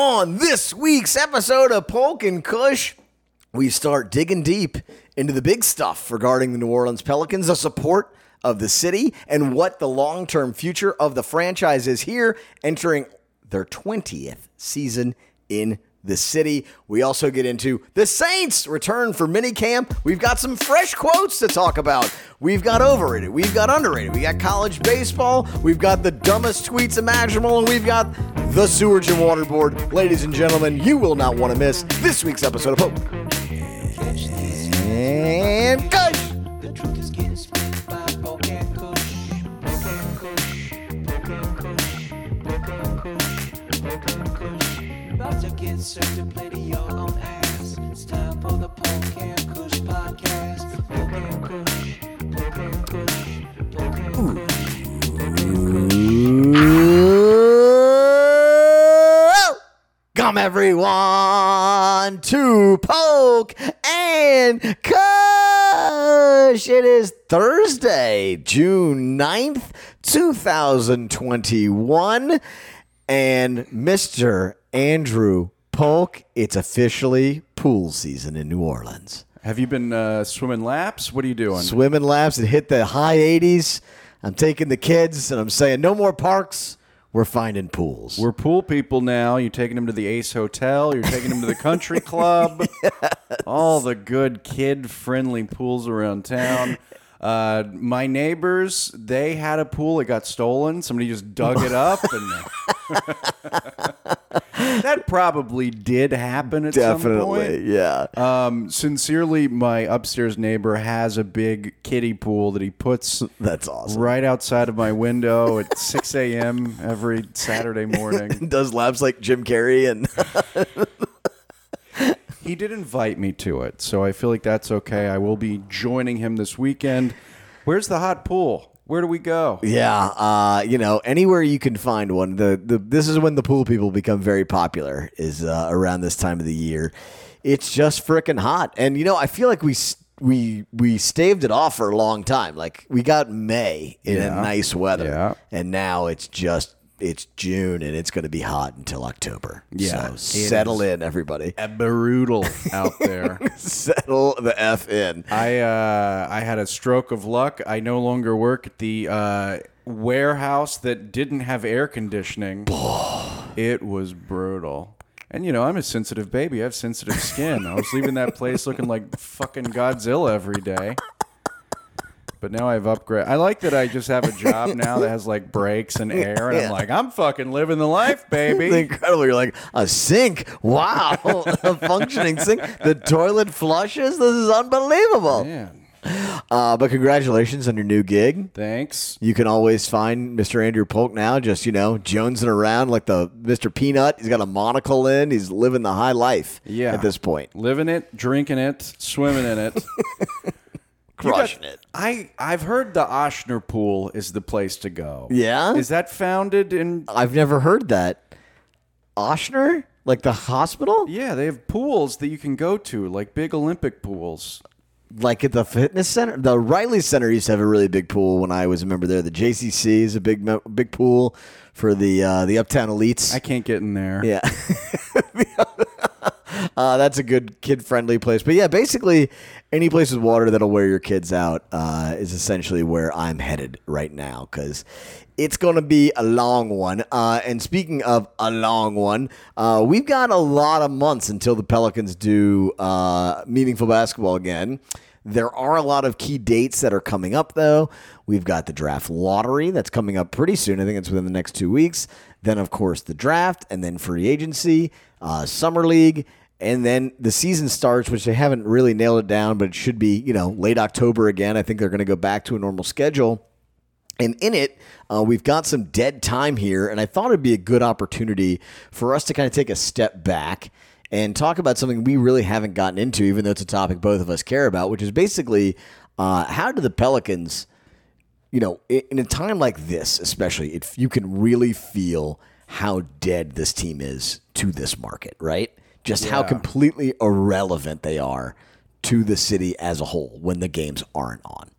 on this week's episode of Polk and Kush, we start digging deep into the big stuff regarding the New Orleans Pelicans, the support of the city, and what the long term future of the franchise is here, entering their 20th season in the city. We also get into the Saints return for minicamp. We've got some fresh quotes to talk about. We've got overrated, we've got underrated, we got college baseball, we've got the dumbest tweets imaginable, and we've got the sewage and water board. Ladies and gentlemen, you will not want to miss this week's episode of Hope. And guys. Come everyone to Polk and Kush. It is Thursday, June 9th, 2021. And Mr. Andrew Polk, it's officially pool season in New Orleans. Have you been uh, swimming laps? What are you doing? Swimming laps, it hit the high 80s. I'm taking the kids and I'm saying no more parks. We're finding pools. We're pool people now. You're taking them to the Ace Hotel. You're taking them to the country club. All the good kid-friendly pools around town. Uh, my neighbors, they had a pool. It got stolen. Somebody just dug it up, and that probably did happen at some Definitely, point. yeah. Um, sincerely, my upstairs neighbor has a big kiddie pool that he puts That's awesome. right outside of my window at 6 a.m. every Saturday morning. Does laps like Jim Carrey and He did invite me to it, so I feel like that's okay. I will be joining him this weekend. Where's the hot pool? Where do we go? yeah, uh, you know, anywhere you can find one. The the this is when the pool people become very popular is uh, around this time of the year. It's just freaking hot, and you know, I feel like we we we staved it off for a long time. Like we got May in a Yeah. nice weather, Yeah. and now it's just. It's June and it's going to be hot until October. Yeah, so settle in, everybody. Brutal out there. Settle the f in. I uh, I had a stroke of luck. I no longer work at the uh, warehouse that didn't have air conditioning. it was brutal. And you know, I'm a sensitive baby. I have sensitive skin. I was leaving that place looking like fucking Godzilla every day. But now I've upgraded. I like that I just have a job now that has like brakes and air, and I'm like, I'm fucking living the life, It's baby. incredible. You're like a sink. Wow, a functioning sink. The toilet flushes. This is unbelievable. Man, Uh, but congratulations on your new gig. thanks. You can always find Mr. Andrew Polk now, just you know, jonesing around like the Mr. Peanut. He's got a monocle in. He's living the high life. Yeah. at this point, Living it, drinking it, swimming in it. You got- crushing it. I I've heard the Ochsner pool is the place to go. Yeah? Is that founded in? I've never heard that. Ochsner, like the hospital, Yeah, they have pools that you can go to, like big Olympic pools. like at the fitness center. The Reily Center used to have a really big pool when I was a member there. The JCC is a big big pool for the uh, the Uptown elites. I can't get in there. Yeah. uh, that's a good kid friendly place. But yeah, basically, any place with water that'll wear your kids out uh, is essentially where I'm headed right now because it's going to be a long one. Uh, and speaking of a long one, uh, we've got a lot of months until the Pelicans do uh, meaningful basketball again. There are a lot of key dates that are coming up, though. We've got the draft lottery that's coming up pretty soon. I think it's within the next two weeks. Then, of course, the draft, and then free agency, uh, summer league, and then the season starts, which they haven't really nailed it down, but it should be, you know, late October again. I think they're going to go back to a normal schedule. And in it, uh, we've got some dead time here, and I thought it'd be a good opportunity for us to kind of take a step back and talk about something we really haven't gotten into, even though it's a topic both of us care about, which is basically uh, how do the Pelicans, you know, in a time like this, especially, if you can really feel how dead this team is to this market, right? Just how completely irrelevant they are to the city as a whole when the games aren't on.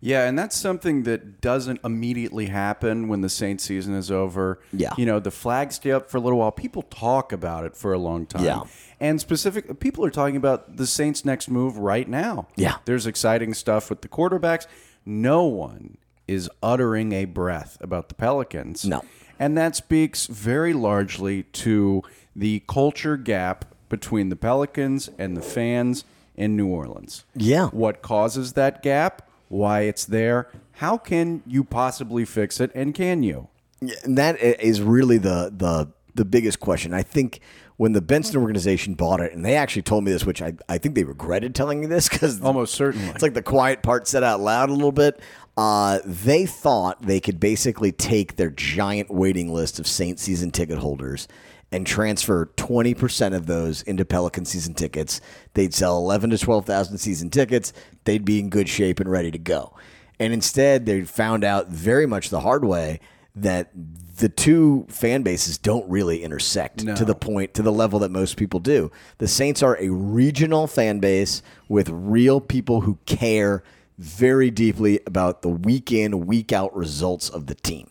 Yeah, and that's something that doesn't immediately happen when the Saints season is over. Yeah. You know, the flags stay up for a little while. People talk about it for a long time. Yeah. And specific people are talking about the Saints' next move right now. Yeah. There's exciting stuff with the quarterbacks. No one is uttering a breath about the Pelicans. No. And that speaks very largely to the culture gap between the Pelicans and the fans in New Orleans. Yeah. What causes that gap? Why it's there? How can you possibly fix it? And can you? Yeah, and that is really the the the biggest question. I think when the Benson organization bought it, and they actually told me this, which I, I think they regretted telling me this because Almost certainly. it's like the quiet part said out loud a little bit. Uh, they thought they could basically take their giant waiting list of Saint season ticket holders and transfer 20% of those into Pelican season tickets. They'd sell 11 to 12,000 season tickets. They'd be in good shape and ready to go. And instead, they found out very much the hard way that the two fan bases don't really intersect No. to the point to the level that most people do. The Saints are a regional fan base with real people who care very deeply about the week in, week out results of the team.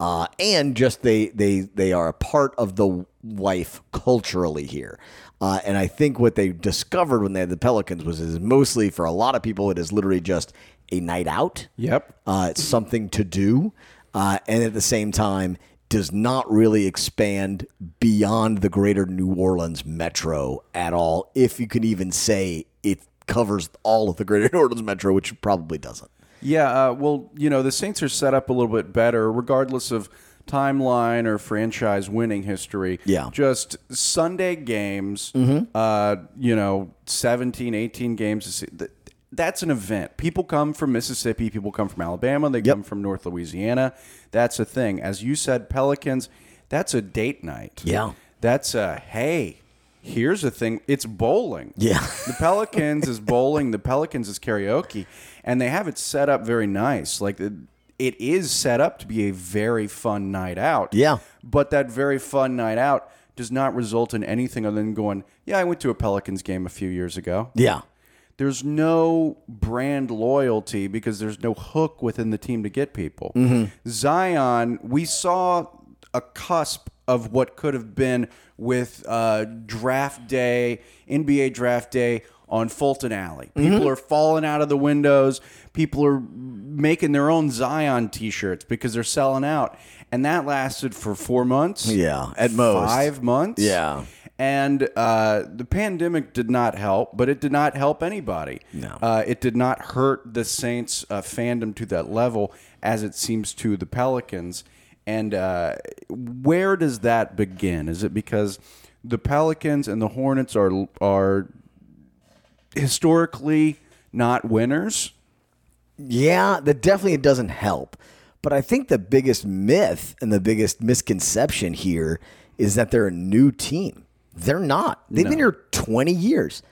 Uh, and just they they they are a part of the life culturally here. Uh, and I think what they discovered when they had the Pelicans was is mostly for a lot of people it is literally just a night out. Yep. Uh, it's something to do, uh, and at the same time, does not really expand beyond the greater New Orleans metro at all. If you can even say it covers all of the greater New Orleans metro, which it probably doesn't. Yeah, uh, well, you know, the Saints are set up a little bit better, regardless of timeline or franchise winning history. Yeah. Just Sunday games, uh, you know, 17, 18 games. a se- th- That's an event. People come from Mississippi, people come from Alabama, they come from North Louisiana. That's a thing. As you said, Pelicans, that's a date night. Yeah. That's a, hey, here's a thing. It's bowling. Yeah. The Pelicans is bowling. The Pelicans is karaoke, and they have it set up very nice. Like it, it is set up to be a very fun night out. Yeah. But that very fun night out does not result in anything other than going, yeah, I went to a Pelicans game a few years ago. Yeah. There's no brand loyalty because there's no hook within the team to get people. Zion, we saw a cusp of what could have been with uh, draft day, NBA draft day on Fulton Alley. People are falling out of the windows. People are making their own Zion T-shirts because they're selling out, and that lasted for four months. Yeah, at most. five months. Yeah. And uh, the pandemic did not help, but it did not help anybody. No. Uh, it did not hurt the Saints' uh, fandom to that level as it seems to the Pelicans. And uh, where does that begin? Is it because the Pelicans and the Hornets are are historically not winners? Yeah, that definitely doesn't help. But I think the biggest myth and the biggest misconception here is that they're a new team. They're not. They've been here 20 years.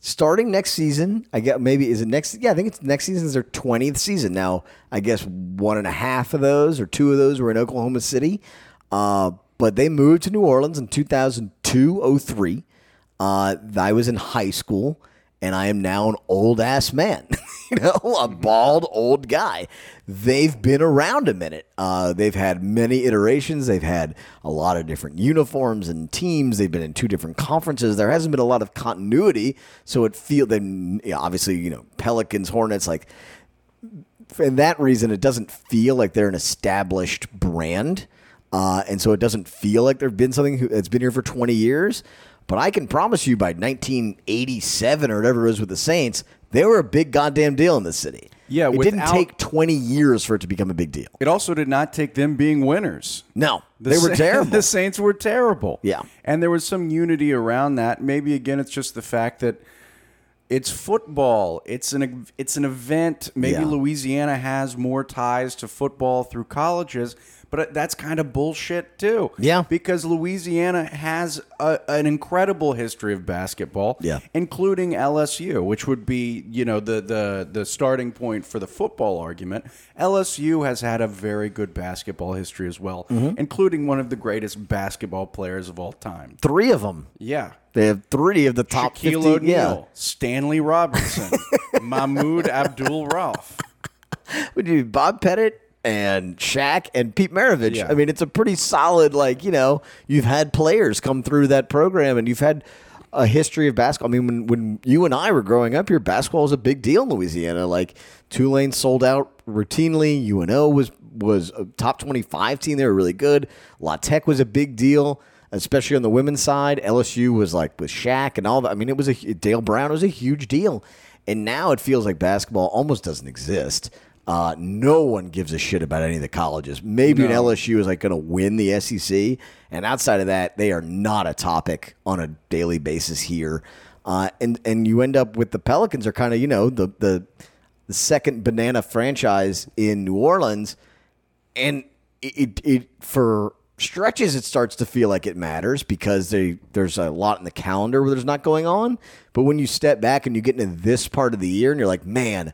Starting next season, I guess maybe is it next? Yeah, I think it's next season is their 20th season. Now, I guess one and a half of those or two of those were in Oklahoma City. Uh, but they moved to New Orleans in 2002 03. Uh, I was in high school and I am now an old ass man, you know, a bald old guy. They've been around a minute. Uh, they've had many iterations. They've had a lot of different uniforms and teams. They've been in two different conferences. There hasn't been a lot of continuity, so it feel then yeah, obviously you know Pelicans, Hornets, like for that reason, it doesn't feel like they're an established brand. Uh, and so it doesn't feel like there's been something that's been here for 20 years. But I can promise you by 1987 or whatever it was with the Saints, they were a big goddamn deal in this city. Yeah, it didn't take 20 years for it to become a big deal. It also did not take them being winners. No, The they were Sa- terrible. The Saints were terrible. Yeah. And there was some unity around that. Maybe again it's just the fact that it's football. It's an it's an event. Maybe Yeah. Louisiana has more ties to football through colleges, but that's kind of bullshit too. Yeah. Because Louisiana has a, an incredible history of basketball. Yeah. Including LSU, which would be, you know, the the the starting point for the football argument. LSU has had a very good basketball history as well, Mm-hmm. including one of the greatest basketball players of all time. Three of them. Yeah. They have three of the top Shaquille 50. O'Neal, Yeah. Stanley Robinson, Mahmoud Abdul Rauf. Would you Bob Pettit and Shaq and Pete Maravich? Yeah. I mean, it's a pretty solid. Like you know, you've had players come through that program, and you've had a history of basketball. I mean, when when you and I were growing up here, basketball was a big deal in Louisiana. Like Tulane sold out routinely. UNO was was a top twenty five team. They were really good. La Tech was a big deal. Especially on the women's side, LSU was like with Shaq and all that. I mean, it was a Dale Brown was a huge deal, and now it feels like basketball almost doesn't exist. Uh, no one gives a shit about any of the colleges. Maybe an LSU is like going to win the SEC, and outside of that, they are not a topic on a daily basis here. Uh, and and you end up with the Pelicans are kind of you know the the the second banana franchise in New Orleans, and it, it, it for stretches it starts to feel like it matters because they there's a lot in the calendar where there's not going on. But when you step back and you get into this part of the year and you're like, man,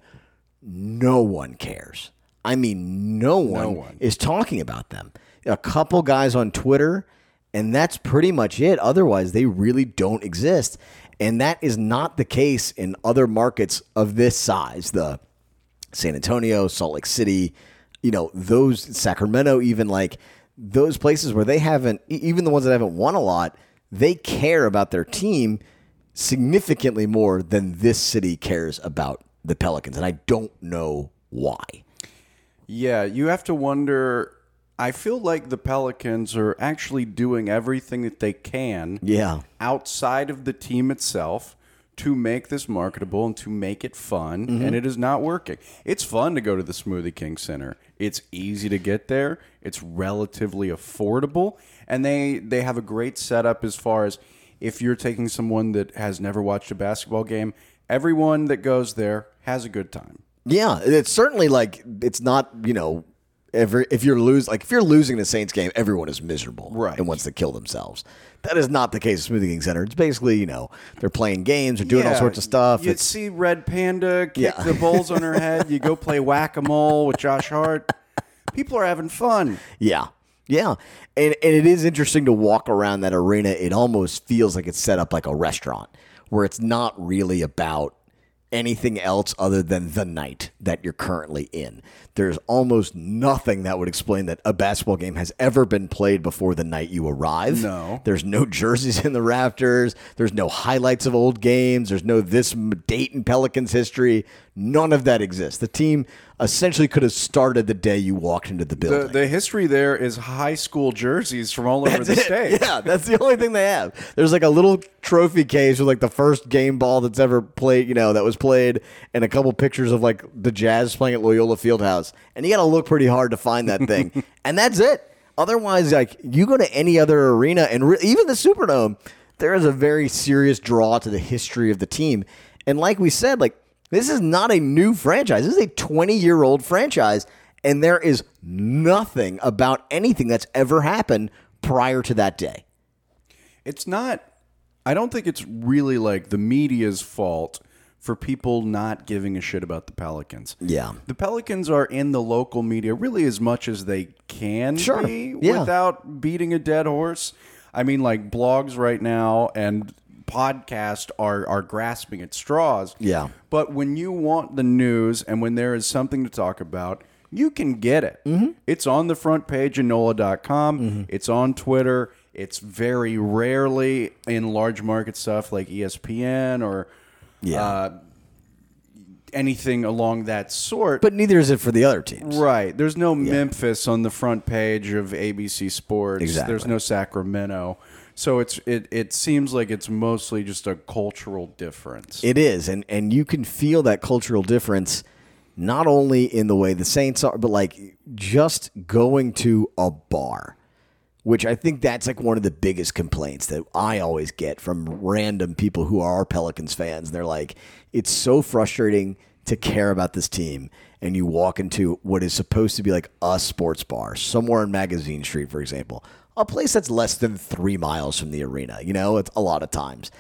no one cares. I mean, no one, one. is talking about them. A couple guys on Twitter, and that's pretty much it. Otherwise, they really don't exist. And that is not the case in other markets of this size. The San Antonio, Salt Lake City, you know, those Sacramento, even like those places where they haven't, even the ones that haven't won a lot, they care about their team significantly more than this city cares about the Pelicans. And I don't know why. Yeah, you have to wonder. I feel like the Pelicans are actually doing everything that they can Yeah. outside of the team itself to make this marketable and to make it fun, Mm-hmm. and it is not working. It's fun to go to the Smoothie King Center. It's easy to get there. It's relatively affordable, and they they have a great setup as far as if you're taking someone that has never watched a basketball game. Everyone that goes there has a good time. Yeah, it's certainly like it's not you know every if you're lose like if you're losing the Saints game, everyone is miserable Right. and wants to kill themselves. That is not the case at Smoothie King Center. It's basically you know they're playing games, they're doing all sorts of stuff. You see Red Panda kick Yeah. the bowls on her head. You go play whack a mole with Josh Hart. People are having fun. yeah, yeah, and and it is interesting to walk around that arena. It almost feels like it's set up like a restaurant where it's not really about anything else other than the night that you're currently in. There's almost nothing that would explain that a basketball game has ever been played before the night you arrive. No. There's no jerseys in the rafters. There's no highlights of old games. There's no this date in Pelicans history. None of that exists. The team essentially could have started the day you walked into the The, building. the history there is high school jerseys from all over the it. state. Yeah, that's the only thing they have. There's like a little trophy case with like the first game ball that's ever played, you know, that was played, and a couple pictures of like the Jazz playing at Loyola Fieldhouse. And you got to look pretty hard to find that thing. and that's it. Otherwise, like you go to any other arena, and re- even the Superdome, there is a very serious draw to the history of the team. And like we said, like this is not a new franchise. This is a 20 year old franchise, and there is nothing about anything that's ever happened prior to that day. It's not. I don't think it's really like the media's fault for people not giving a shit about the Pelicans. Yeah. The Pelicans are in the local media really as much as they can Sure. be Yeah. without beating a dead horse. I mean, like blogs right now and podcasts are are grasping at straws. Yeah. But when you want the news and when there is something to talk about, you can get it. Mm-hmm. It's on the front page of NOLA.com. It's on Twitter. It's very rarely in large market stuff like ESPN or Yeah. uh, anything along that sort. But neither is it for the other teams. Right. There's no Memphis on the front page of ABC Sports. Exactly. There's no Sacramento. So it's it it seems like it's mostly just a cultural difference. It is, and and you can feel that cultural difference not only in the way the Saints are, but like just going to a bar, which I think that's like one of the biggest complaints that I always get from random people who are Pelicans fans. They're like, it's so frustrating to care about this team. And you walk into what is supposed to be like a sports bar somewhere in Magazine Street, for example, a place that's less than three miles from the arena. You know, it's a lot of times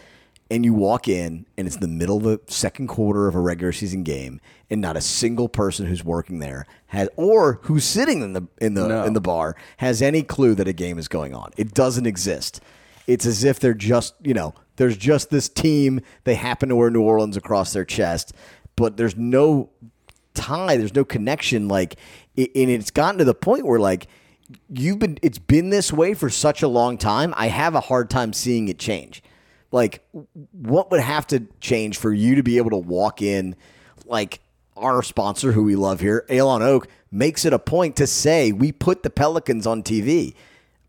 and you walk in and it's the middle of the second quarter of a regular season game and not a single person who's working there has or who's sitting in the in the No. in the bar has any clue that a game is going on it doesn't exist it's as if they're just you know there's just this team they happen to wear new orleans across their chest but there's no tie. There's no connection. Like, and it's gotten to the point where like you've been. It's been this way for such a long time. I have a hard time seeing it change. Like, what would have to change for you to be able to walk in, like our sponsor, who we love here, Ale on Oak, makes it a point to say we put the Pelicans on TV.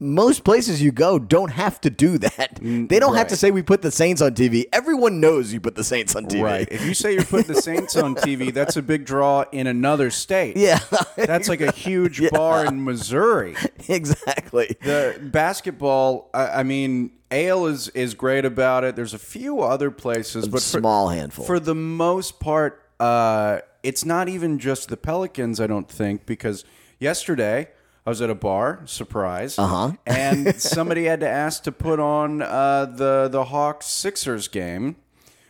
Most places you go don't have to do that. They don't have to say we put the Saints on TV. Everyone knows you put the Saints on TV. Right. If you say you're putting the Saints on TV, that's a big draw in another state. Yeah, That's like a huge bar in Missouri. exactly. The basketball, I, I mean, Ale is is great about it. There's a few other places, but for, small handful. for the most part, uh, it's not even just the Pelicans. I don't think because yesterday I was at a bar, surprise, uh-huh. and somebody had to ask to put on uh, the the Hawks Sixers game,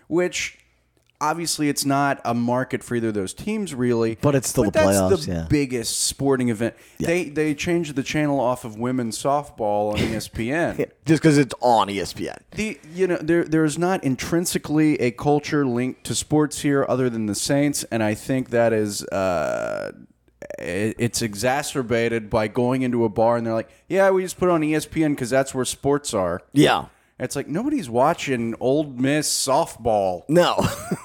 which. Obviously, it's not a market for either of those teams, really. But it's still the that's playoffs, the yeah. biggest sporting event. They they changed the channel off of women's softball on ESPN. Just because it's on ESPN. The you know there there is not intrinsically a culture linked to sports here other than the Saints, and I think that is uh, it's exacerbated by going into a bar and they're like, yeah, we just put on ESPN because that's where sports are. Yeah. It's like nobody's watching Ole Miss softball. No,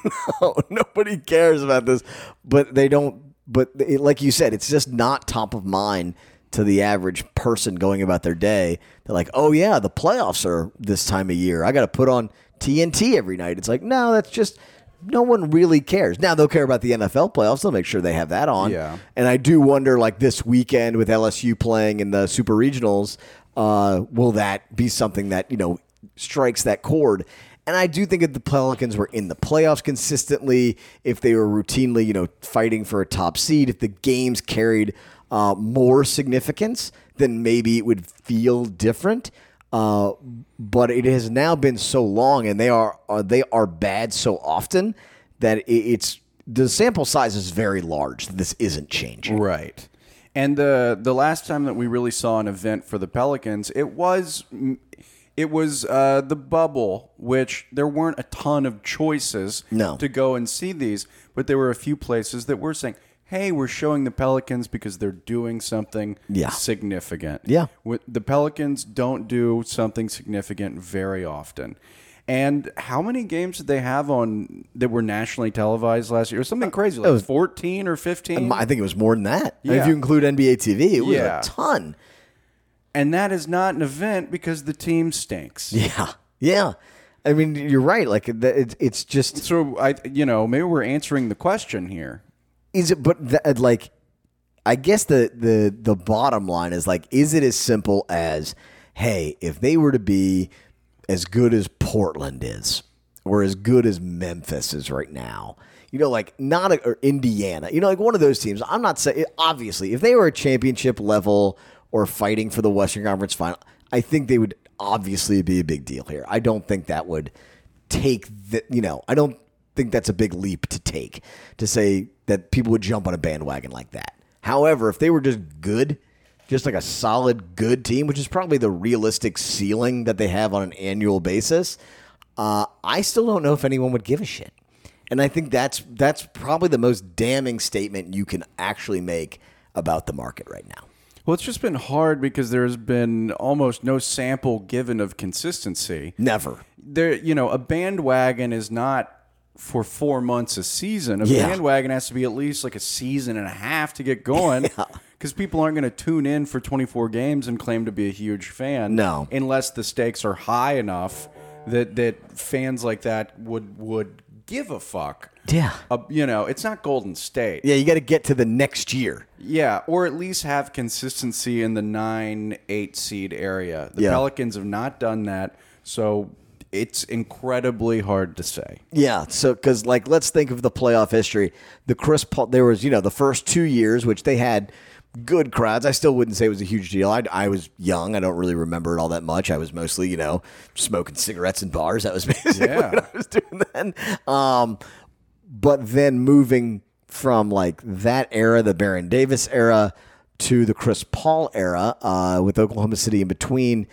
no, nobody cares about this. But they don't. But it, like you said, it's just not top of mind to the average person going about their day. They're like, oh yeah, the playoffs are this time of year. I got to put on TNT every night. It's like, no, that's just. No one really cares. Now they'll care about the NFL playoffs. They'll make sure they have that on. Yeah. And I do wonder, like this weekend with LSU playing in the Super Regionals, uh, will that be something that you know strikes that chord? And I do think if the Pelicans were in the playoffs consistently, if they were routinely, you know, fighting for a top seed, if the games carried uh, more significance, then maybe it would feel different. Uh, but it has now been so long, and they are, are they are bad so often that it, it's the sample size is very large. This isn't changing. Right. And the the last time that we really saw an event for the Pelicans, it was it was uh, the bubble, which there weren't a ton of choices No. to go and see these, but there were a few places that were saying, "Hey, we're showing the Pelicans because they're doing something Yeah. significant." Yeah. The Pelicans don't do something significant very often. And how many games did they have on that were nationally televised last year? It was something uh, crazy, like was- fourteen or fifteen. Um, I think it was more than that. And If you include NBA TV, it was Yeah. a ton. And that is not an event because the team stinks. Yeah, yeah. I mean, you're right. Like it's it's just So I, you know, maybe we're answering the question here. Is it? But th- uh, like, I guess the the the bottom line is like, is it as simple as, hey, if they were to be as good as Portland is, or as good as Memphis is right now. You know, like not a, or Indiana. You know, like one of those teams. I'm not saying obviously if they were a championship level or fighting for the Western Conference final, I think they would obviously be a big deal here. I don't think that would take the. You know, I don't think that's a big leap to take to say that people would jump on a bandwagon like that. However, if they were just good, just like a solid good team, which is probably the realistic ceiling that they have on an annual basis, uh, I still don't know if anyone would give a shit. And I think that's that's probably the most damning statement you can actually make about the market right now. Well, it's just been hard because there's been almost no sample given of consistency. Never. There, you know, a bandwagon is not for four months a season. A Yeah. bandwagon has to be at least like a season and a half to get going. Because people aren't going to tune in for 24 games and claim to be a huge fan. No. unless the stakes are high enough that that fans like that would would give a fuck. Yeah. Uh, you know, it's not Golden State. Yeah, you got to get to the next year. Yeah, or at least have consistency in the nine, eight seed area. The Yeah. Pelicans have not done that, so it's incredibly hard to say. Yeah, so because like let's think of the playoff history. The Chris Paul, there was you know the first two years which they had good crowds. I still wouldn't say it was a huge deal. I, I was young. I don't really remember it all that much. I was mostly you know smoking cigarettes in bars. That was basically Yeah. what I was doing then. Um, but then moving from like that era, the Baron Davis era, to the Chris Paul era, uh, with Oklahoma City in between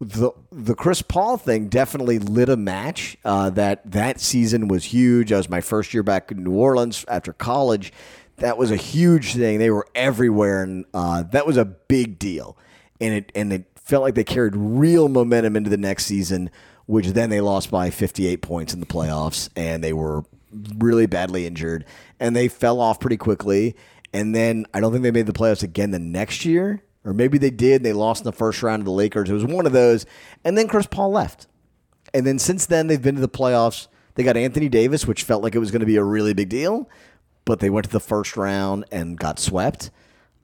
the the Chris Paul thing definitely lit a match. Uh, that that season was huge. That was my first year back in New Orleans after college. That was a huge thing. They were everywhere, and uh, that was a big deal. And it and it felt like they carried real momentum into the next season, which then they lost by 58 points in the playoffs, and they were really badly injured, and they fell off pretty quickly. And then I don't think they made the playoffs again the next year, or maybe they did. They lost in the first round to the Lakers. It was one of those. And then Chris Paul left. And then since then, they've been to the playoffs. They got Anthony Davis, which felt like it was going to be a really big deal, but they went to the first round and got swept.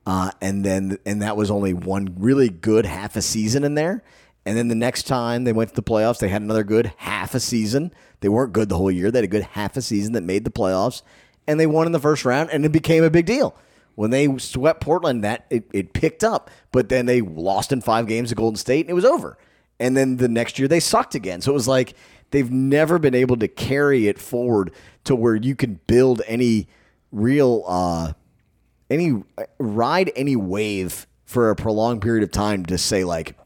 Uh, and then and that was only one really good half a season in there. And then the next time they went to the playoffs, they had another good half a season. They weren't good the whole year. They had a good half a season that made the playoffs, and they won in the first round, and it became a big deal. When they swept Portland, that it, it picked up, but then they lost in five games to Golden State, and it was over. And then the next year they sucked again. So it was like they've never been able to carry it forward to where you can build any real uh, any ride any wave for a prolonged period of time to say like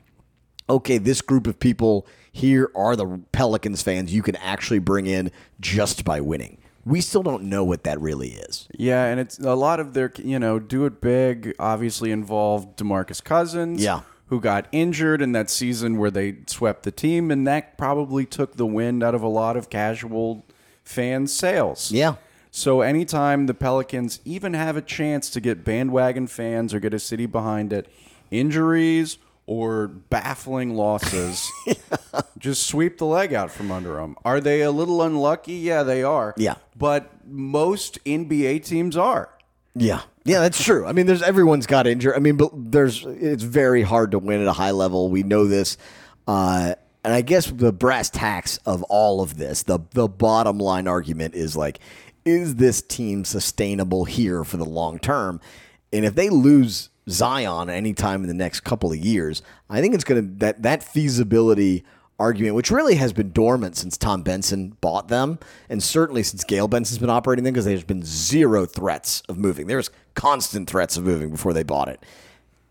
okay this group of people here are the pelicans fans you can actually bring in just by winning we still don't know what that really is Yeah, and it's a lot of their, you know, do it big. Obviously involved Demarcus Cousins, Yeah. who got injured in that season where they swept the team, and that probably took the wind out of a lot of casual fan sales. yeah So anytime the Pelicans even have a chance to get bandwagon fans or get a city behind it, injuries or baffling losses, just sweep the leg out from under them. Are they a little unlucky? Yeah, they are. Yeah. But most NBA teams are. Yeah, yeah, that's true. I mean, there's everyone's got injured. I mean, but there's it's very hard to win at a high level. We know this, uh, and I guess the brass tacks of all of this, the the bottom line argument is like, is this team sustainable here for the long term? And if they lose Zion anytime in the next couple of years, I think it's going to that that feasibility argument, which really has been dormant since Tom Benson bought them, and certainly since Gail Benson's been operating them, because there's been zero threats of moving. There's constant threats of moving before they bought it.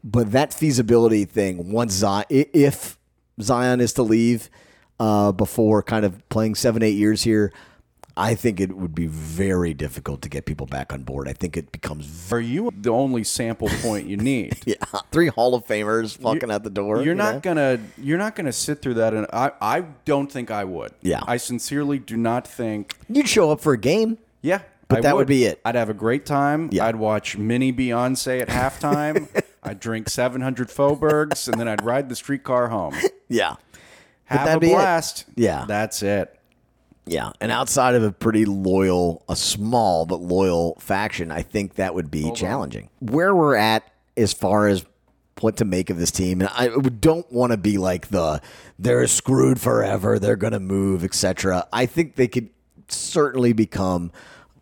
But that feasibility thing, once Zion, if Zion is to leave uh, before kind of playing seven, eight years here, I think it would be very difficult to get people back on board. I think it becomes Are you the only sample point you need? yeah, three Hall of Famers walking out the door. You're you not know? gonna you're not gonna sit through that and I, I don't think I would. Yeah. I sincerely do not think You'd show up for a game. Yeah. But I that would be it. I'd have a great time. Yeah. I'd watch mini Beyonce at halftime. I'd drink 700 Faubourgs and then I'd ride the streetcar home. Yeah. Have a that'd be it. blast. Yeah. That's it. Yeah, and outside of a pretty loyal, a small but loyal faction, I think that would be challenging. Where we're at as far as what to make of this team, and I don't want to be like the they're screwed forever, they're going to move, etc. I think they could certainly become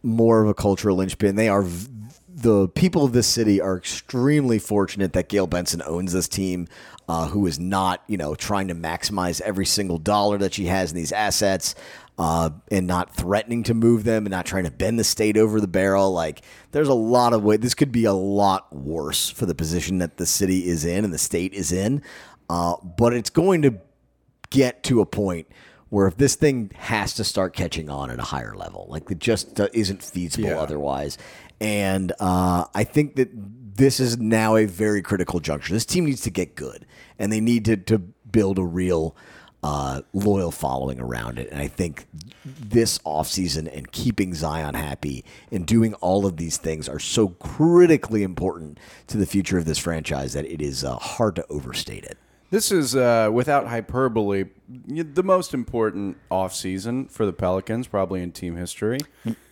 more of a cultural linchpin. They are v- the people of this city are extremely fortunate that Gail Benson owns this team, uh, who is not, you know, trying to maximize every single dollar that she has in these assets, uh, and not threatening to move them and not trying to bend the state over the barrel. Like, there's a lot of way. This could be a lot worse for the position that the city is in and the state is in, uh, but it's going to get to a point where if this thing has to start catching on at a higher level, like it just uh, isn't feasible Yeah. otherwise. And uh, I think that this is now a very critical juncture. This team needs to get good, and they need to, to build a real uh, loyal following around it. And I think this offseason and keeping Zion happy and doing all of these things are so critically important to the future of this franchise that it is uh, hard to overstate it. This is, uh, without hyperbole, the most important offseason for the Pelicans, probably in team history.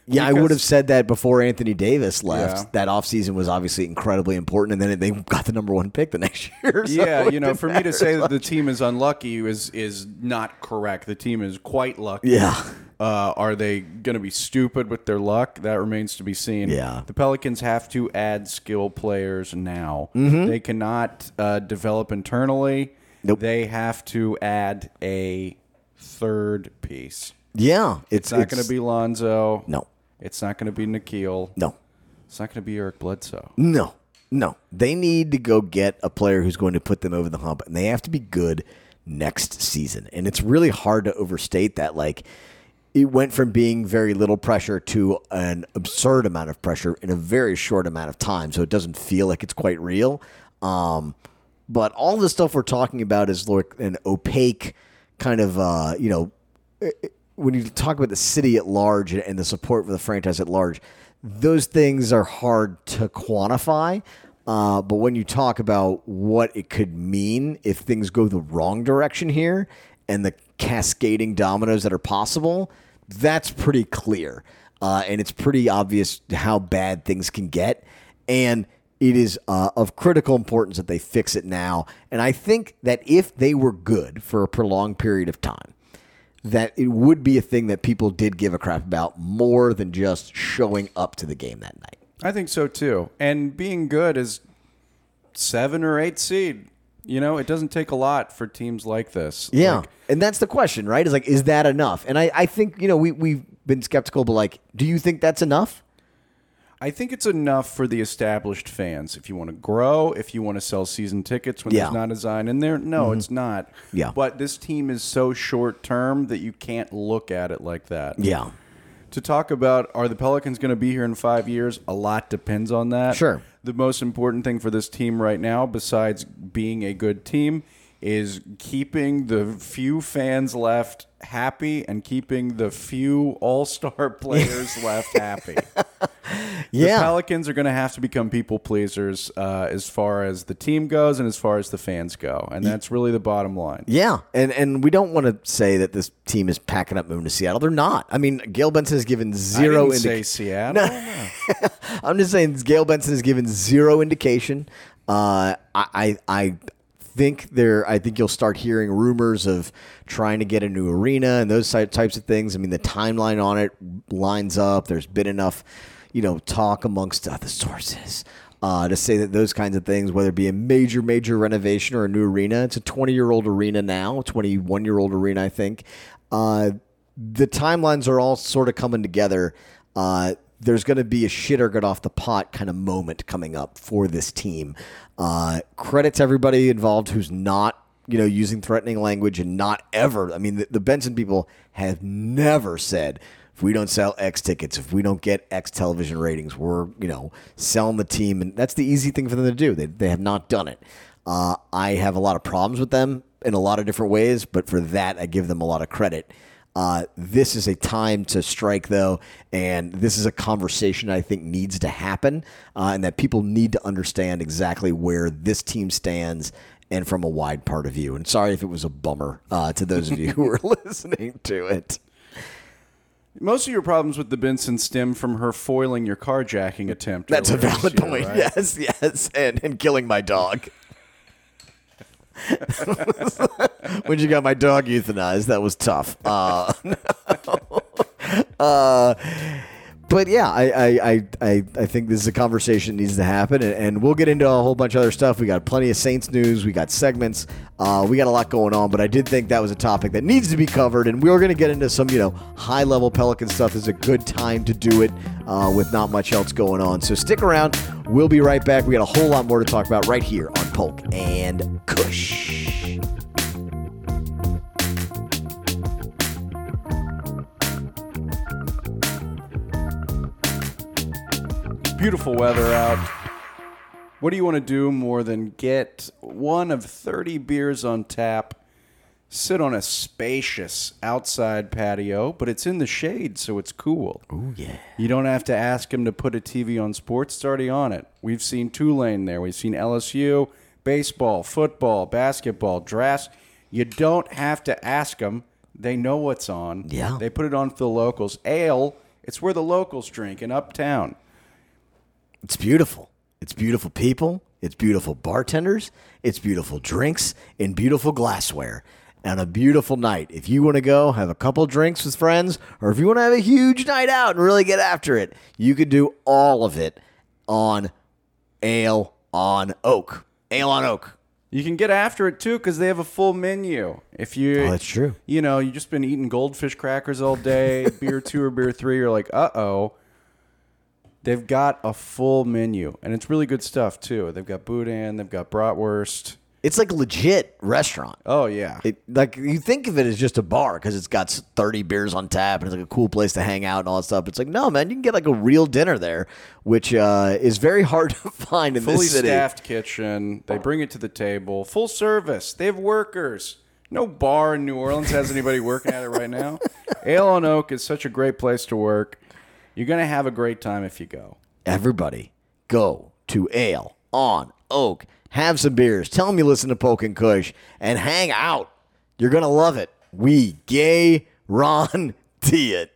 Yeah, I would have said that before Anthony Davis left. Yeah. That offseason was obviously incredibly important, and then they got the number one pick the next year. so yeah, you know, for me to say as that the team is unlucky is is not correct. The team is quite lucky. Yeah. Uh, are they going to be stupid with their luck? That remains to be seen. Yeah. The Pelicans have to add skill players now. Mm-hmm. They cannot uh, develop internally. Nope. They have to add a third piece. yeah, It's not going to be Lonzo. no, It's not going to be Nickeil. no, It's not going to be Eric Bledsoe. no, no. They need to go get a player who's going to put them over the hump, and they have to be good next season. And it's really hard to overstate that. Like, it went from being very little pressure to an absurd amount of pressure in a very short amount of time. So it doesn't feel like it's quite real. Um, but all the stuff we're talking about is like an opaque kind of, uh, you know, when you talk about the city at large and the support for the franchise at large, those things are hard to quantify. Uh, but when you talk about what it could mean if things go the wrong direction here and the cascading dominoes that are possible, that's pretty clear. Uh, and it's pretty obvious how bad things can get. And it is uh, of critical importance that they fix it now. And I think that if they were good for a prolonged period of time, that it would be a thing that people did give a crap about more than just showing up to the game that night. I think so too. And being good is seven or eight seed. You know, it doesn't take a lot for teams like this. Yeah. Like, and that's the question, right? Is like, is that enough? And I, I think, you know, we, we've been skeptical, but like, do you think that's enough? I think it's enough for the established fans. If you want to grow, if you want to sell season tickets when Yeah. Mm-hmm. there's not a Zion in there, no, it's not. Yeah. But this team is so short term that you can't look at it like that. Yeah. To talk about are the Pelicans going to be here in five years? A lot depends on that. Sure. The most important thing for this team right now, besides being a good team, is keeping the few fans left happy and keeping the few all star players left happy. Yeah. The Pelicans are going to have to become people pleasers uh, as far as the team goes and as far as the fans go. And that's really the bottom line. Yeah, and and we don't want to say that this team is packing up moving to Seattle. They're not. I mean, Gail Benson has given zero. didn't indi- say Seattle. I'm just saying Gail Benson has given zero indication. Uh, I, I I think there. I think you'll start hearing rumors of trying to get a new arena and those types of things. I mean, the timeline on it lines up. There's been enough, you know, talk amongst uh, the sources. Uh, to say that those kinds of things, whether it be a major, major renovation or a new arena, it's a 20 year old arena now, 21 year old arena, I think. Uh, the timelines are all sort of coming together. Uh, there's going to be a shit or get off the pot kind of moment coming up for this team. Uh, credit to everybody involved who's not, you know, using threatening language and not ever. I mean, the, the Benson people have never said if we don't sell X tickets, if we don't get X television ratings, we're you know selling the team, and that's the easy thing for them to do. They they have not done it. Uh, I have a lot of problems with them in a lot of different ways, but for that, I give them a lot of credit. Uh, this is a time to strike, though, and this is a conversation I think needs to happen, uh, and that people need to understand exactly where this team stands and from a wide part of view. And sorry if it was a bummer uh, to those of you who were listening to it. Most of your problems with the Benson stem from her foiling your carjacking attempt. That's a valid year, point. right? Yes, yes, and and killing my dog. when you got my dog euthanized, that was tough. Uh, uh, but yeah, I, I, I, I, think this is a conversation that needs to happen, and, and we'll get into a whole bunch of other stuff. We got plenty of Saints news, we got segments, uh, we got a lot going on. But I did think that was a topic that needs to be covered, and we were going to get into some, you know, high level Pelican stuff. Is a good time to do it uh, with not much else going on. So stick around. We'll be right back. We got a whole lot more to talk about right here on Polk and Kush. Beautiful weather out. What do you want to do more than get one of 30 beers on tap, sit on a spacious outside patio, but it's in the shade, so it's cool. Oh yeah. You don't have to ask him to put a TV on sports. It's already on it. We've seen Tulane there. We've seen LSU, baseball, football, basketball, drafts. You don't have to ask them. They know what's on. Yeah. They put it on for the locals. Ale, it's where the locals drink in Uptown. It's beautiful. It's beautiful people. It's beautiful bartenders. It's beautiful drinks and beautiful glassware. And a beautiful night. If you want to go have a couple drinks with friends, or if you want to have a huge night out and really get after it, you could do all of it on Ale on Oak. Ale on Oak. You can get after it too because they have a full menu. If you, Oh, that's true. You know, you just been eating goldfish crackers all day, beer two or beer three. You're like, uh oh. They've got a full menu, and it's really good stuff too. They've got boudin, they've got bratwurst, It's like a legit restaurant. Oh yeah. It, like you think of it as just a bar because it's got 30 beers on tap and it's like a cool place to hang out and all that stuff. It's like no man, you can get like a real dinner there, which uh, is very hard to find in Fully this city. staffed kitchen. They bring it to the table. Full service. They have workers. No bar in New Orleans has anybody working at it right now. Ale on Oak is such a great place to work. You're gonna have a great time if you go. Everybody, go to Ale on Oak. Have some beers. Tell them you listen to Polk and Kush and hang out. You're gonna love it. We gay Ron it.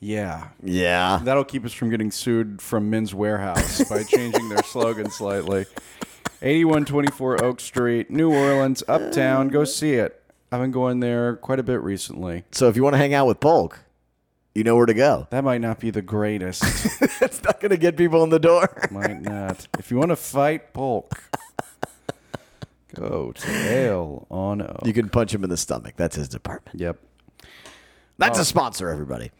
Yeah. Yeah. That'll keep us from getting sued from Men's Wearhouse by changing their slogan slightly. 8124 Oak Street, New Orleans, Uptown. Go see it. I've been going there quite a bit recently. So if you want to hang out with Polk, you know where to go. That might not be the greatest. It's not gonna get people in the door. might not. If you want to fight Polk, go to Ale on Oak. You can punch him in the stomach. That's his department. Yep. That's a sponsor, everybody.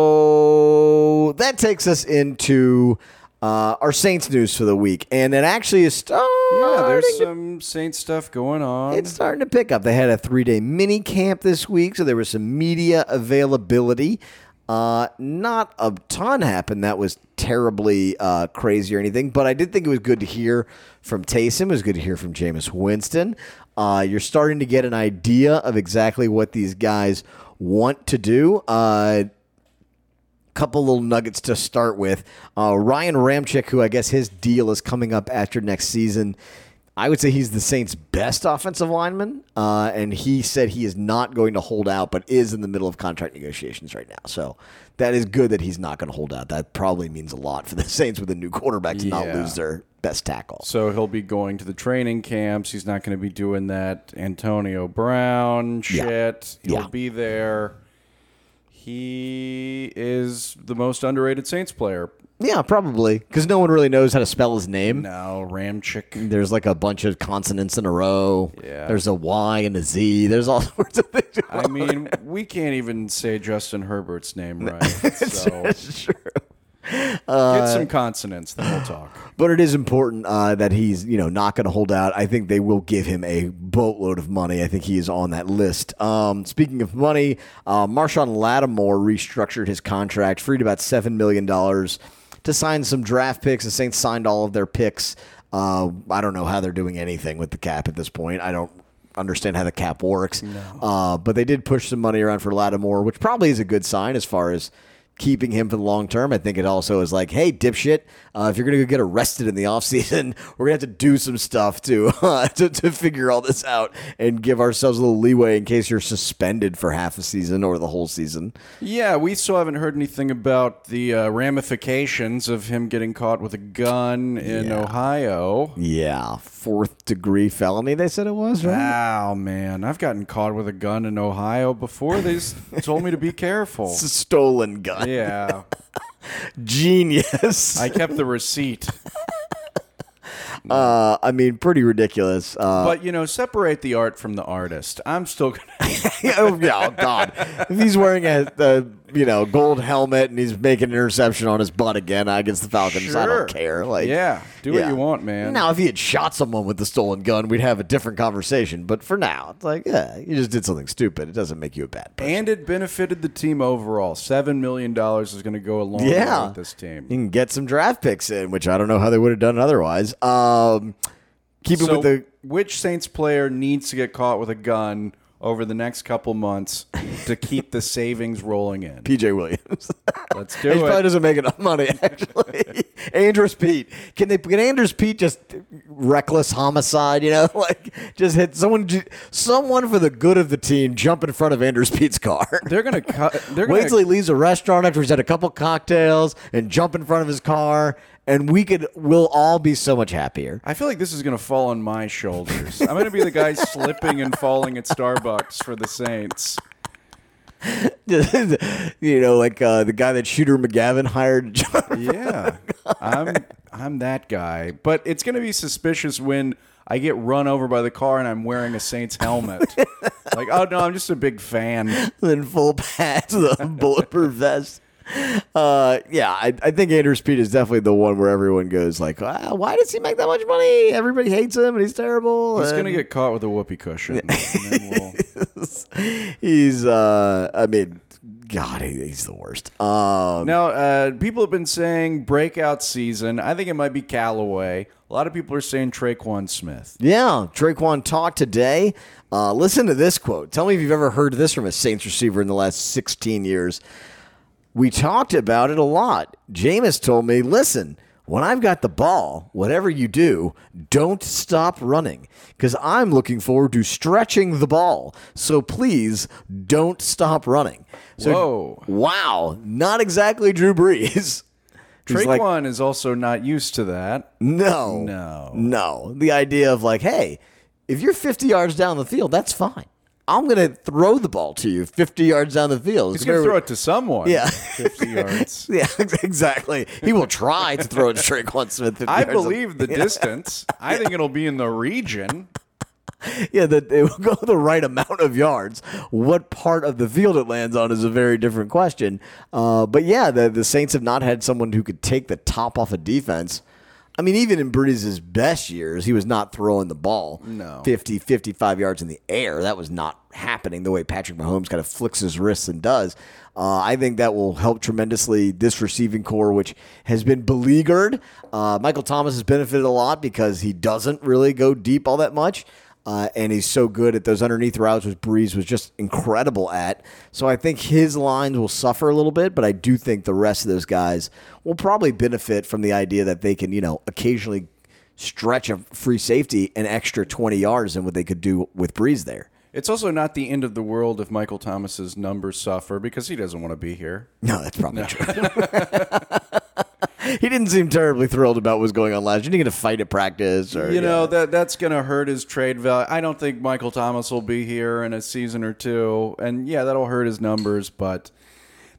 So that takes us into uh, our Saints news for the week, and it actually is starting. Yeah, there's some Saints stuff going on. it's starting to pick up. They had a three day mini camp this week, so there was some media availability. Uh, not a ton happened that was terribly uh, crazy or anything, but I did think it was good to hear from Taysom. It was good to hear from Jameis Winston. Uh, you're starting to get an idea of exactly what these guys want to do. Uh, couple little nuggets to start with. Uh, Ryan Ramczyk, who I guess his deal is coming up after next season. I would say he's the Saints' best offensive lineman, uh, and he said he is not going to hold out, but is in the middle of contract negotiations right now. So that is good that he's not going to hold out. That probably means a lot for the Saints with a new quarterback to not lose their best tackle. So he'll be going to the training camps. He's not going to be doing that Antonio Brown Yeah. shit. He'll Yeah. be there. He is the most underrated Saints player. Yeah, probably because no one really knows how to spell his name. Now Ramczyk. There's like a bunch of consonants in a row. Yeah. There's a Y and a Z. There's all sorts of things. I mean, we can't even say Justin Herbert's name right. So It's true. get Uh, some consonants, then we'll talk. But it is important uh, that he's, you know, not going to hold out. I think they will give him a boatload of money. I think he is on that list. Um, speaking of money, uh, Marshawn Lattimore restructured his contract, freed about seven million dollars to sign some draft picks. The Saints signed all of their picks. Uh, I don't know how they're doing anything with the cap at this point. I don't understand how the cap works. Uh, but they did push some money around for Lattimore, which probably is a good sign as far as keeping him for the long term. I think it also is like, hey, dipshit, uh, if you're going to get arrested in the offseason, we're going to have to do some stuff to, uh, to to figure all this out and give ourselves a little leeway in case you're suspended for half a season or the whole season. Yeah, we still haven't heard anything about the uh, ramifications of him getting caught with a gun in Ohio. Yeah, fourth degree felony, they said it was, right? Wow, man. I've gotten caught with a gun in Ohio before. They told me to be careful. It's a stolen gun. Yeah. Genius. I kept the receipt. uh, I mean, pretty ridiculous. Uh, But, you know, separate the art from the artist. I'm still to. oh, yeah, oh, God. If he's wearing a, a you know gold helmet and he's making an interception on his butt again against the Falcons, I don't care. Like, Yeah, do what you want, man. Now, if he had shot someone with the stolen gun, we'd have a different conversation. But for now, it's like, yeah, you just did something stupid. It doesn't make you a bad person. And it benefited the team overall. $7 million is going to go a long way yeah, with this team. You can get some draft picks in, which I don't know how they would have done otherwise. Um, keep it with the which Saints player needs to get caught with a gun over the next couple months to keep the savings rolling in? PJ Williams. Let's do he do probably doesn't make enough money, actually. Andrus Peat. Can they can Andrus Peat just reckless homicide, you know? Like just hit someone someone for the good of the team jump in front of Andrus Peat's car. They're gonna cut. They're gonna. he leaves a restaurant after he's had a couple cocktails and jump in front of his car and we could we'll all be so much happier. I feel like this is gonna fall on my shoulders. I'm gonna be the guy slipping and falling at Starbucks for the Saints. you know, like uh, the guy that Shooter McGavin hired Yeah, I'm. I'm that guy. But it's gonna be suspicious when I get run over by the car and I'm wearing a Saints helmet. like, oh no, I'm just a big fan. in full pads with a bulletproof vest. Uh, yeah, I, I think Andrus Peat is definitely the one where everyone goes like, ah, "Why does he make that much money? Everybody hates him, and he's terrible." He's and gonna get caught with a whoopee cushion. and then we'll- he's. Uh, I mean, God, he, he's the worst. Um, Now, uh, people have been saying breakout season. I think it might be Callaway. A lot of people are saying Tre'Quan Smith. Yeah, Tre'Quan talked today. Uh, listen to this quote. Tell me if you've ever heard this from a Saints receiver in the last 16 years. We talked about it a lot. Jameis told me, listen, when I've got the ball, whatever you do, don't stop running because I'm looking forward to stretching the ball. So please don't stop running. So, Whoa. Wow. Not exactly Drew Brees. He's like, is also not used to that. no. No. No. The idea of like, hey, if you're 50 yards down the field, that's fine. I'm going to throw the ball to you 50 yards down the field. He's going to throw it to someone. Yeah. 50 yards. Yeah, exactly. He will try to throw it to Tre'Quan Smith. 50 I believe the distance. I think it'll be in the region. Yeah, that it will go the right amount of yards. What part of the field it lands on is a very different question. Uh, but yeah, the the Saints have not had someone who could take the top off a defense. I mean, even in Brees' best years, he was not throwing the ball No. 50, 55 yards in the air. That was not happening the way Patrick Mahomes kind of flicks his wrists and does. Uh, I think that will help tremendously this receiving core, which has been beleaguered. Uh, Michael Thomas has benefited a lot because he doesn't really go deep all that much. Uh, and he's so good at those underneath routes, which Brees was just incredible at. So I think his lines will suffer a little bit, but I do think the rest of those guys will probably benefit from the idea that they can, you know, occasionally stretch a free safety an extra 20 yards than what they could do with Brees there. It's also not the end of the world if Michael Thomas's numbers suffer because he doesn't want to be here. No, that's probably true. he didn't seem terribly thrilled about what was going on last year. He didn't get a fight at practice or You know yeah. that that's going to hurt his trade value. I don't think Michael Thomas will be here in a season or two, and yeah, that'll hurt his numbers. But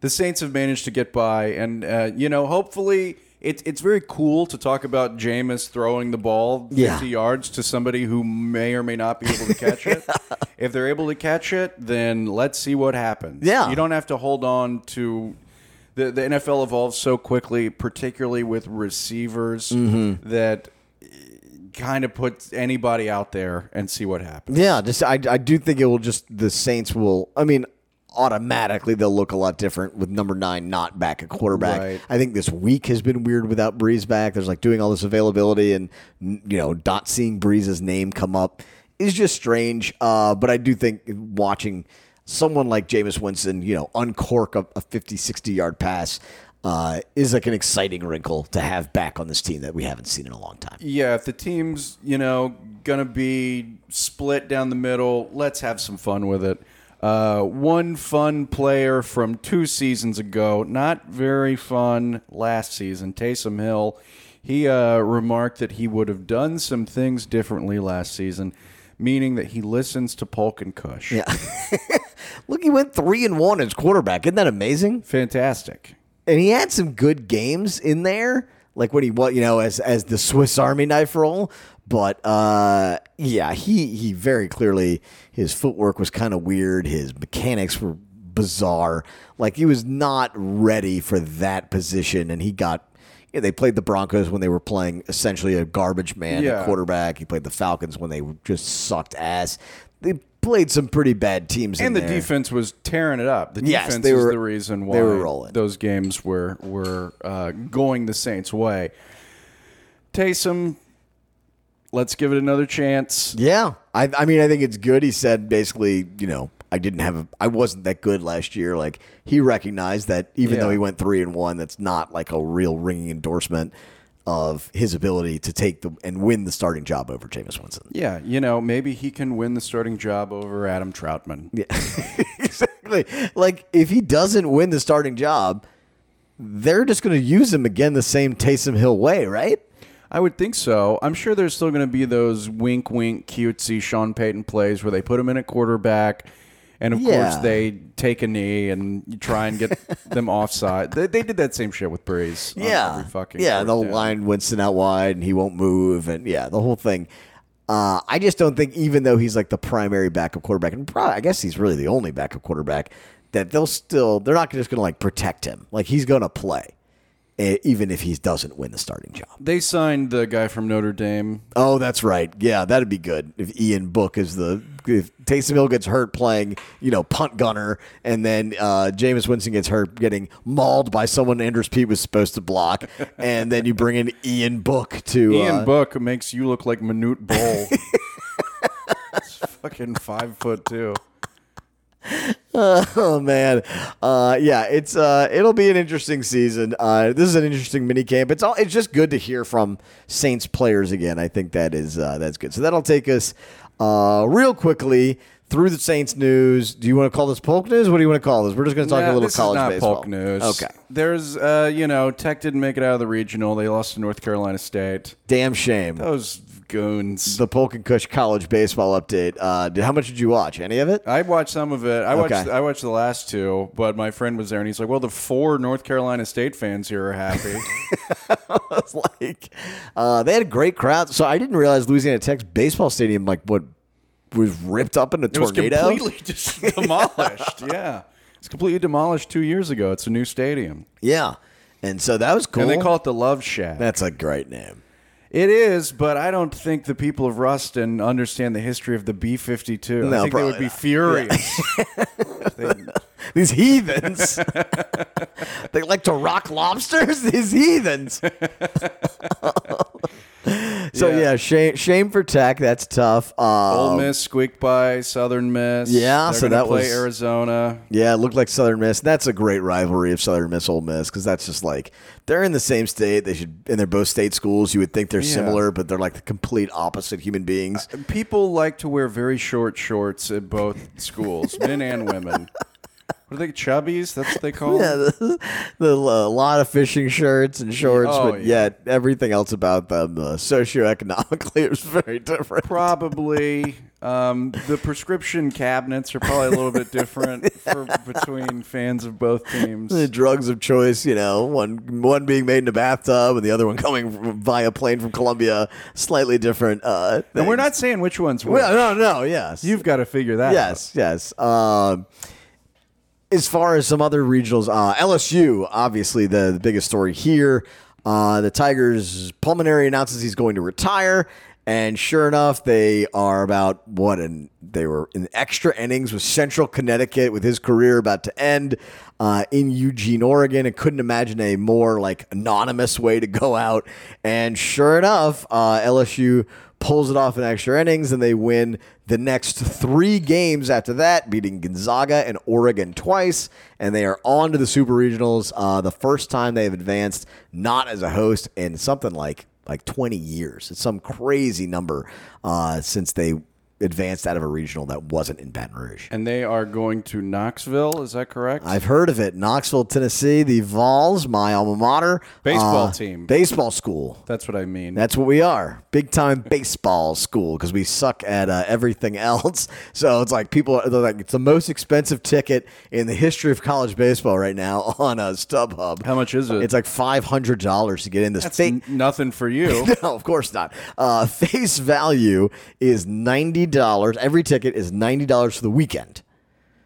the Saints have managed to get by, and uh, you know, hopefully, it's it's very cool to talk about Jameis throwing the ball fifty Yeah. yards to somebody who may or may not be able to catch it. If they're able to catch it, then let's see what happens. Yeah. you don't have to hold on to. The, the NFL evolves so quickly, particularly with receivers, Mm-hmm. that kind of put anybody out there and see what happens. Yeah, just I, I do think it will just the Saints will. I mean, automatically they'll look a lot different with number nine not back at quarterback. Right. I think this week has been weird without Brees back. There's like doing all this availability and you know not seeing Brees's name come up is just strange. Uh, but I do think watching someone like Jameis Winston, you know, uncork a, a 50, 60 yard pass. Uh, is like an exciting wrinkle to have back on this team that we haven't seen in a long time. Yeah, if the team's, you know, gonna be split down the middle, let's have some fun with it. Uh, one fun player from two seasons ago, not very fun last season, Taysom Hill. He uh, remarked that he would have done some things differently last season, meaning that he listens to Polk and Kush. Yeah. Look, he went three and one as quarterback. Isn't that amazing? Fantastic. and he had some good games in there, like when he what you know as as the Swiss Army knife roll. But uh, yeah, he he very clearly his footwork was kind of weird. His mechanics were bizarre. Like he was not ready for that position, and he got. Yeah, they played the Broncos when they were playing essentially a garbage man Yeah. quarterback. He played the Falcons when they just sucked ass. They played some pretty bad teams, in And the there. defense was tearing it up. The Yes, defense they is the reason why they were rolling. those games were were uh, going the Saints' way. Taysom, let's give it another chance. Yeah, I, I mean, I think it's good. He said basically, you know, I didn't have, a, I wasn't that good last year. Like he recognized that even Yeah. though he went three and one, that's not like a real ringing endorsement of his ability to take the and win the starting job over Jameis Winston. Yeah, you know, maybe he can win the starting job over Adam Trautman. Yeah, exactly. Like if he doesn't win the starting job, they're just going to use him again the same Taysom Hill way, right? I would think so. I'm sure there's still going to be those wink, wink, cutesy Sean Payton plays where they put him in at quarterback, and of Yeah. course they take a knee and try and get them offside. They, they did that same shit with Brees. Yeah, fucking yeah. They'll down. line Winston out wide, and he won't move, and yeah, the whole thing. Uh, I just don't think, even though he's like the primary backup quarterback, and probably, I guess he's really the only backup quarterback, that they'll still they're not just going to like protect him. Like he's going to play, even if he doesn't win the starting job. They signed the guy from Notre Dame. Oh, that's right. Yeah, that'd be good if Ian Book is the if Taysom Hill gets hurt playing, you know, punt gunner, and then uh, Jameis Winston gets hurt getting mauled by someone Andrus Peat was supposed to block, and then you bring in Ian Book to Ian uh, Book makes you look like Manute Bol. it's fucking five foot two. Oh man, uh, yeah, it's uh, it'll be an interesting season. Uh, this is an interesting mini camp. It's all it's just good to hear from Saints players again. I think that is uh, that's good. So that'll take us uh, real quickly through the Saints news. Do you want to call this polk news? What do you want to call this? We're just going to talk Nah, a little this college is not baseball. Polk news. Okay, There's, uh, you know, Tech didn't make it out of the regional. They lost to North Carolina State. damn shame. Those goons. The Polk and Kush college baseball update. Uh, did, how much did you watch? Any of it? I watched some of it. I watched. Okay. I watched the last two, but my friend was there, and he's like, "Well, the four North Carolina State fans here are happy." was like, uh, they had a great crowd. So I didn't realize Louisiana Tech's baseball stadium, like, what was ripped up in a It was completely just demolished. yeah, it's completely demolished two years ago. It's a new stadium, yeah, and so that was cool. and they call it the Love Shack. That's a great name. It is, but I don't think the people of Ruston understand the history of the B fifty two. I think they would be not. furious. They- These heathens. they like to rock lobsters. These heathens. So yeah. Shame shame for Tech. That's tough. Uh, Ole Miss squeaked by Southern Miss. Yeah, They're so gonna that play was- Arizona. Yeah, it looked like Southern Miss. That's a great rivalry of Southern Miss Ole Miss because that's just like they're in the same state. They should, and they're both state schools. You would think they're similar, but they're like the complete opposite human beings. People like to wear very short shorts at both schools, men and women. What are they, chubbies? That's what they call Yeah, them? the, the, a lot of fishing shirts and shorts, Oh, but yeah. yet everything else about them uh, socioeconomically is very different. Probably. Um, the prescription cabinets are probably a little bit different for, between fans of both teams. The drugs of choice, you know, one one being made in a bathtub and the other one coming from- via plane from Colombia, slightly different. Uh, And we're not saying which one's which. Well, no, no, yes, You've got to figure that out. Yes, yes. Um, as far as some other regionals, uh, LSU, obviously the, the biggest story here. Uh, the Tigers Paul Mainieri announces he's going to retire, and sure enough, they are about what? And they were in extra innings with Central Connecticut, with his career about to end uh, in Eugene, Oregon, and couldn't imagine a more like anonymous way to go out. And sure enough, uh, LSU pulls it off in extra innings, and they win the next three games after that, beating Gonzaga and Oregon twice, and they are on to the Super Regionals. Uh, the first time they have advanced, not as a host, in something like like 20 years. It's some crazy number uh, since they advanced out of a regional that wasn't in Baton Rouge. And they are going to Knoxville. Is that correct? I've heard of it. Knoxville, Tennessee, the Vols, my alma mater. Baseball uh, team. Baseball school. That's what I mean. That's what we are. Big time baseball school because we suck at uh, everything else. So it's like people are they're like, it's the most expensive ticket in the history of college baseball right now on uh, StubHub. How much is it? It's like $500 to get in this. That's fa- nothing for you. no, of course not. Uh, face value is $90. Every ticket is $90 for the weekend.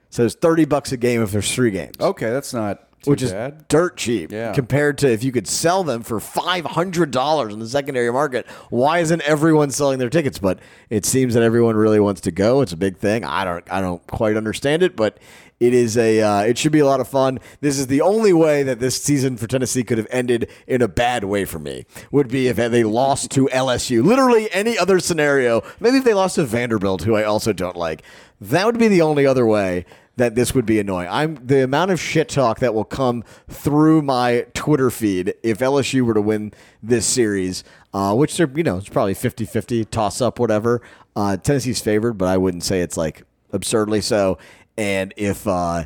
So it's 30 bucks a game if there's three games Okay, that's not too which is dirt cheap Yeah. compared to if you could sell them for five hundred dollars in the secondary market. Why isn't everyone selling their tickets? But it seems that everyone really wants to go. It's a big thing. I don't I don't quite understand it, but it is a uh, it should be a lot of fun. This is the only way that this season for Tennessee could have ended in a bad way for me. Would be if they lost to LSU. Literally any other scenario. Maybe if they lost to Vanderbilt, who I also don't like. That would be the only other way that this would be annoying. I'm the amount of shit talk that will come through my Twitter feed if LSU were to win this series, uh, which they're, you know, it's probably 50-50 toss up, whatever. Uh, Tennessee's favored, but I wouldn't say it's like absurdly so. And if uh,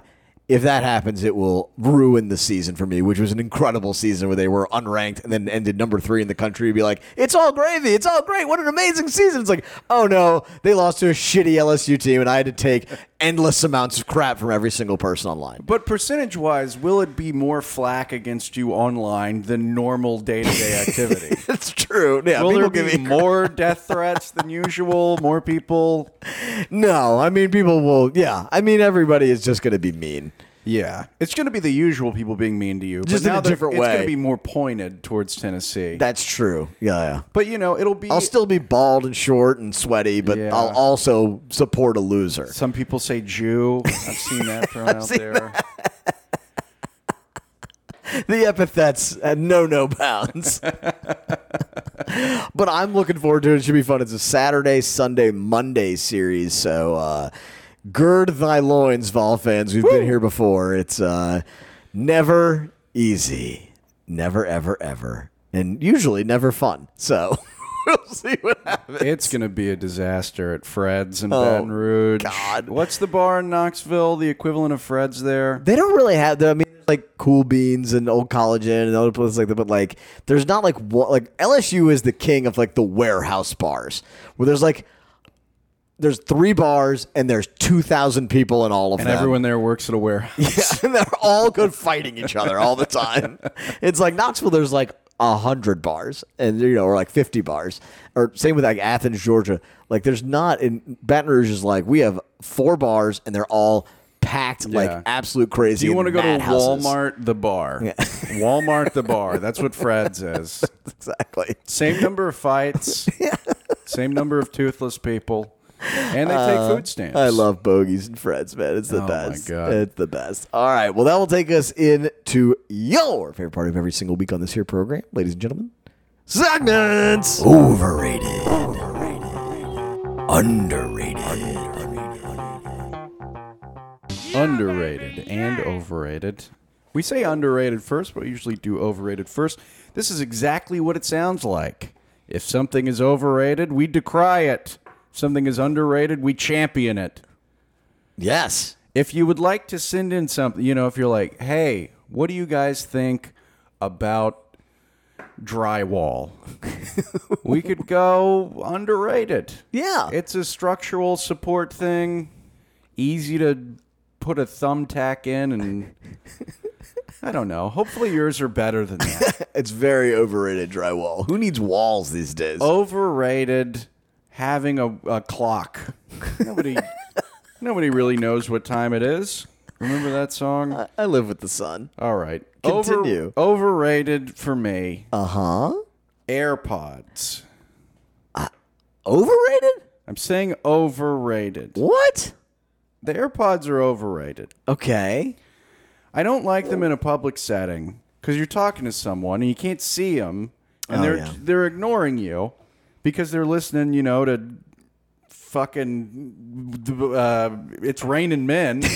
if that happens, it will ruin the season for me, which was an incredible season where they were unranked and then ended number three in the country. Be like, it's all gravy, it's all great, what an amazing season! It's like, oh no, they lost to a shitty LSU team, and I had to take endless amounts of crap from every single person online. But percentage wise, will it be more flack against you online than normal day to day activity? It's true. Yeah, Will people there give be more death threats than usual? More people? no. I mean, people will. Yeah, I mean, everybody is just going to be mean. Yeah, it's going to be the usual people being mean to you, Just but in now a they're- different it's going to be more pointed towards Tennessee. That's true. Yeah, yeah. but you know, it'll be. I'll still be bald and short and sweaty, but Yeah. I'll also support a loser. Some people say Jew. I've seen that thrown out there. The epithets at no no bounds. but I'm looking forward to it. It should be fun. It's a Saturday, Sunday, Monday series. So uh, gird thy loins, Vol fans. We've been here before. It's uh, never easy, never ever ever, and usually never fun. So we'll see what happens. It's going to be a disaster at Fred's in Oh, Baton Rouge. God. What's the bar in Knoxville? The equivalent of Fred's there? They don't really have. The, I mean, like Cool Beans and Old College Inn and other places like that. But like, there's not like what, like LSU is the king of like the warehouse bars where there's like there's three bars and there's two thousand people in all of And them. everyone there works at a warehouse. yeah, and they're all good fighting each other all the time. it's like Knoxville. There's like a hundred bars, and you know, or like fifty bars, or same with like Athens, Georgia. Like, there's not in Baton Rouge is like we have four bars, and they're all packed Yeah. like absolute crazy. Do you want to go to. Walmart the bar? Yeah. Walmart the bar. That's what Fred's is. Exactly. Same number of fights. yeah. Same number of toothless people. And they take food stamps. Uh, I love bogeys and Freds, man. It's the Oh, my best. God. It's the best. All right. Well, that will take us into your favorite part of every single week on this here program, ladies and gentlemen. Segments. Overrated. Underrated. underrated and overrated. We say underrated first, but we usually do overrated first. This is exactly what it sounds like. If something is overrated, we decry it. Something is underrated, we champion it. Yes. If you would like to send in something, you know, if you're like, hey, what do you guys think about drywall? we could go underrated. Yeah. It's a structural support thing, easy to put a thumbtack in, and I don't know. Hopefully, yours are better than that. It's very overrated drywall. Who needs walls these days? Overrated having a, a clock. Nobody, nobody really knows what time it is. Remember that song? I, I live with the sun. All right. Continue. Over, overrated for me. Uh huh. AirPods. Overrated? I'm saying overrated. What? The AirPods are overrated. Okay. I don't like them in a public setting because you're talking to someone and you can't see them, and Oh, they're yeah. they're ignoring you because they're listening, you know, to fucking uh, it's raining men.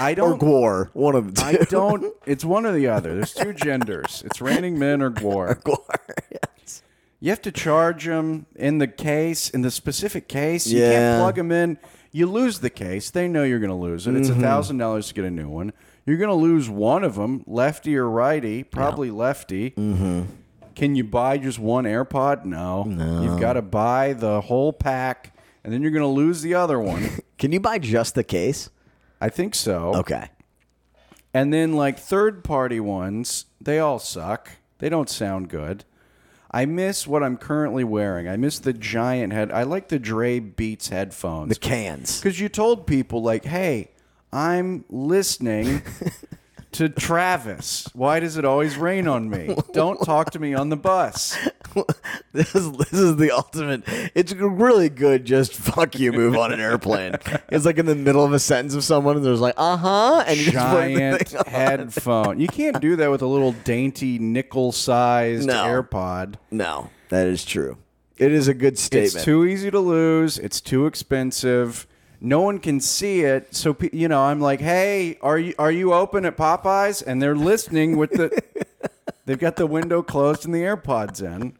I don't. Gwar. One of the I don't. It's one or the other. There's two genders. It's raining men or Gwar. Gwar. yes. You have to charge them in the case, in the specific case. You Yeah. can't plug them in. You lose the case. They know you're going to lose it. Mm-hmm. It's a thousand dollars to get a new one. You're going to lose one of them, lefty or righty, probably lefty. Mm-hmm. Can you buy just one AirPod? No. no. You've got to buy the whole pack, and then you're going to lose the other one. Can you buy just the case? I think so. Okay. And then like third party ones, they all suck. They don't sound good. I miss what I'm currently wearing. I miss the giant head. I like the Dre Beats headphones. The cans. Because you told people like, "Hey, I'm listening to Travis. Why does it always rain on me? Don't talk to me on the bus." This is this is the ultimate. It's a really good. Just fuck you. Move on an airplane. It's like in the middle of a sentence of someone, and there's like, uh huh, and you just Giant on. headphone. You can't do that with a little dainty nickel-sized No. AirPod. No, that is true. It is a good statement. It's too easy to lose. It's too expensive. No one can see it. So you know, I'm like, "Hey, are you are you open at Popeyes?" And they're listening with the They've got the window closed and the AirPods in.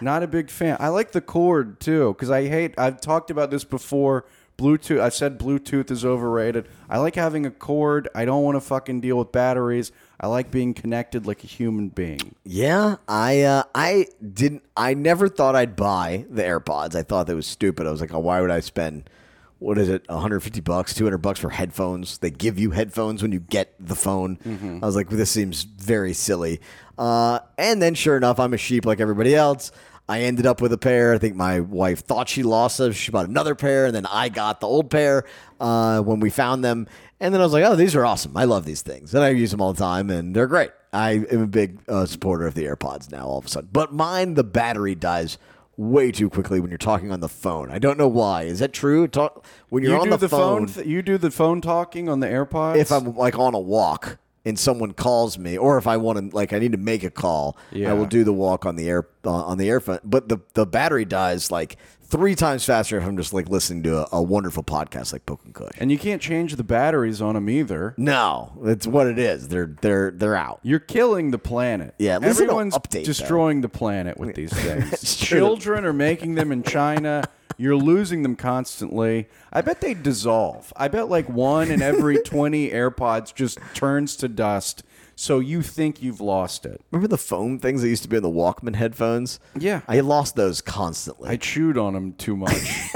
Not a big fan. I like the cord too cuz I hate I've talked about this before Bluetooth. I said Bluetooth is overrated. I like having a cord. I don't want to fucking deal with batteries. I like being connected like a human being. Yeah, I uh, I didn't. I never thought I'd buy the AirPods. I thought that was stupid. I was like, oh, why would I spend? What is it? 150 bucks, 200 bucks for headphones. They give you headphones when you get the phone. I was like, this seems very silly. Uh, and then, sure enough, I'm a sheep like everybody else. I ended up with a pair. I think my wife thought she lost them. She bought another pair, and then I got the old pair uh, when we found them. And then I was like, oh, these are awesome. I love these things. And I use them all the time, and they're great. I am a big uh, supporter of the AirPods now, all of a sudden. But mine, the battery dies way too quickly when you're talking on the phone. I don't know why. Is that true? Talk, when you're you on do the, phone, th- you do the phone talking on the AirPods. if I'm like on a walk and someone calls me, or if I want to like I need to make a call, Yeah. I will do the walk on the air uh, on the airphone. But the the battery dies like three times faster if I'm just like listening to a, a wonderful podcast like Polk and Kush. and you can't change the batteries on them either. No, it's what it is. They're they're they're out. You're killing the planet. Yeah, at least they don't everyone's update, destroying the planet with these things. True. Children are making them in China. You're losing them constantly. I bet they dissolve. I bet like one in every 20 AirPods just turns to dust. So you think you've lost it. Remember the foam things that used to be in the Walkman headphones? Yeah. I lost those constantly. I chewed on them too much.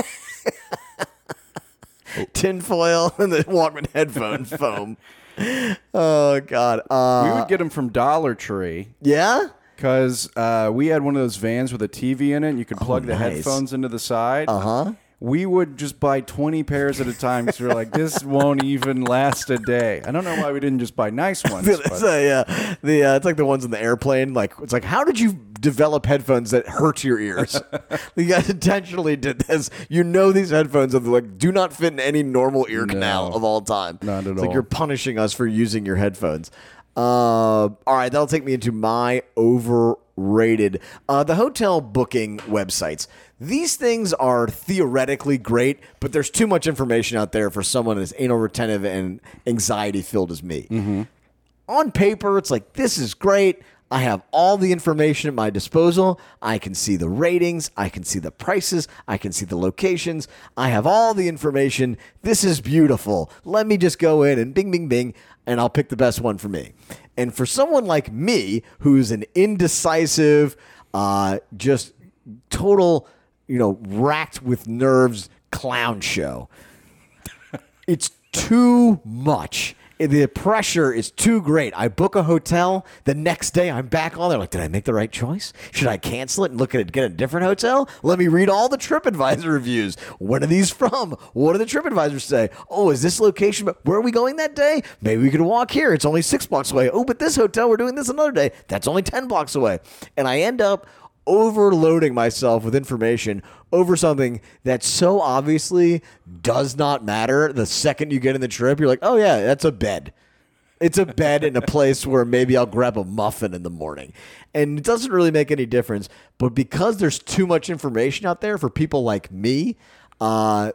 Tinfoil and the Walkman headphone foam. Oh God. Uh, we would get them from Dollar Tree yeah. because uh, we had one of those vans with a TV in it. and You could plug the Oh, nice. headphones into the side. Uh huh. We would just buy 20 pairs at a time because we are like, this won't even last a day. I don't know why we didn't just buy nice ones. It's a, uh, the uh, it's like the ones in the airplane. Like it's like, how did you develop headphones that hurt your ears? you guys intentionally did this. You know these headphones are like do not fit in any normal ear canal of all time. Not at it's Like you're punishing us for using your headphones. Uh, all right, that'll take me into my overrated. Uh, the hotel booking websites. These things are theoretically great, but there's too much information out there for someone as anal retentive and anxiety filled as me on paper, it's like, this is great. I have all the information at my disposal. I can see the ratings. I can see the prices. I can see the locations. I have all the information. This is beautiful. Let me just go in and bing, bing, bing, and I'll pick the best one for me. And for someone like me, who's an indecisive, uh, just total, you know, racked with nerves clown show, it's too much. The pressure is too great. I book a hotel. The next day, I'm back on there. Like, did I make the right choice? Should I cancel it and look at it, get a different hotel? Let me read all the TripAdvisor reviews. When are these from? What do the TripAdvisors say? Oh, is this location? Where are we going that day? Maybe we could walk here. It's only six blocks away. Oh, but this hotel, we're doing this another day. That's only 10 blocks away. And I end up overloading myself with information over something that so obviously does not matter. The second you get in the trip, you're like, oh, yeah, that's a bed. It's a bed in a place where maybe I'll grab a muffin in the morning. And it doesn't really make any difference. But because there's too much information out there for people like me, uh,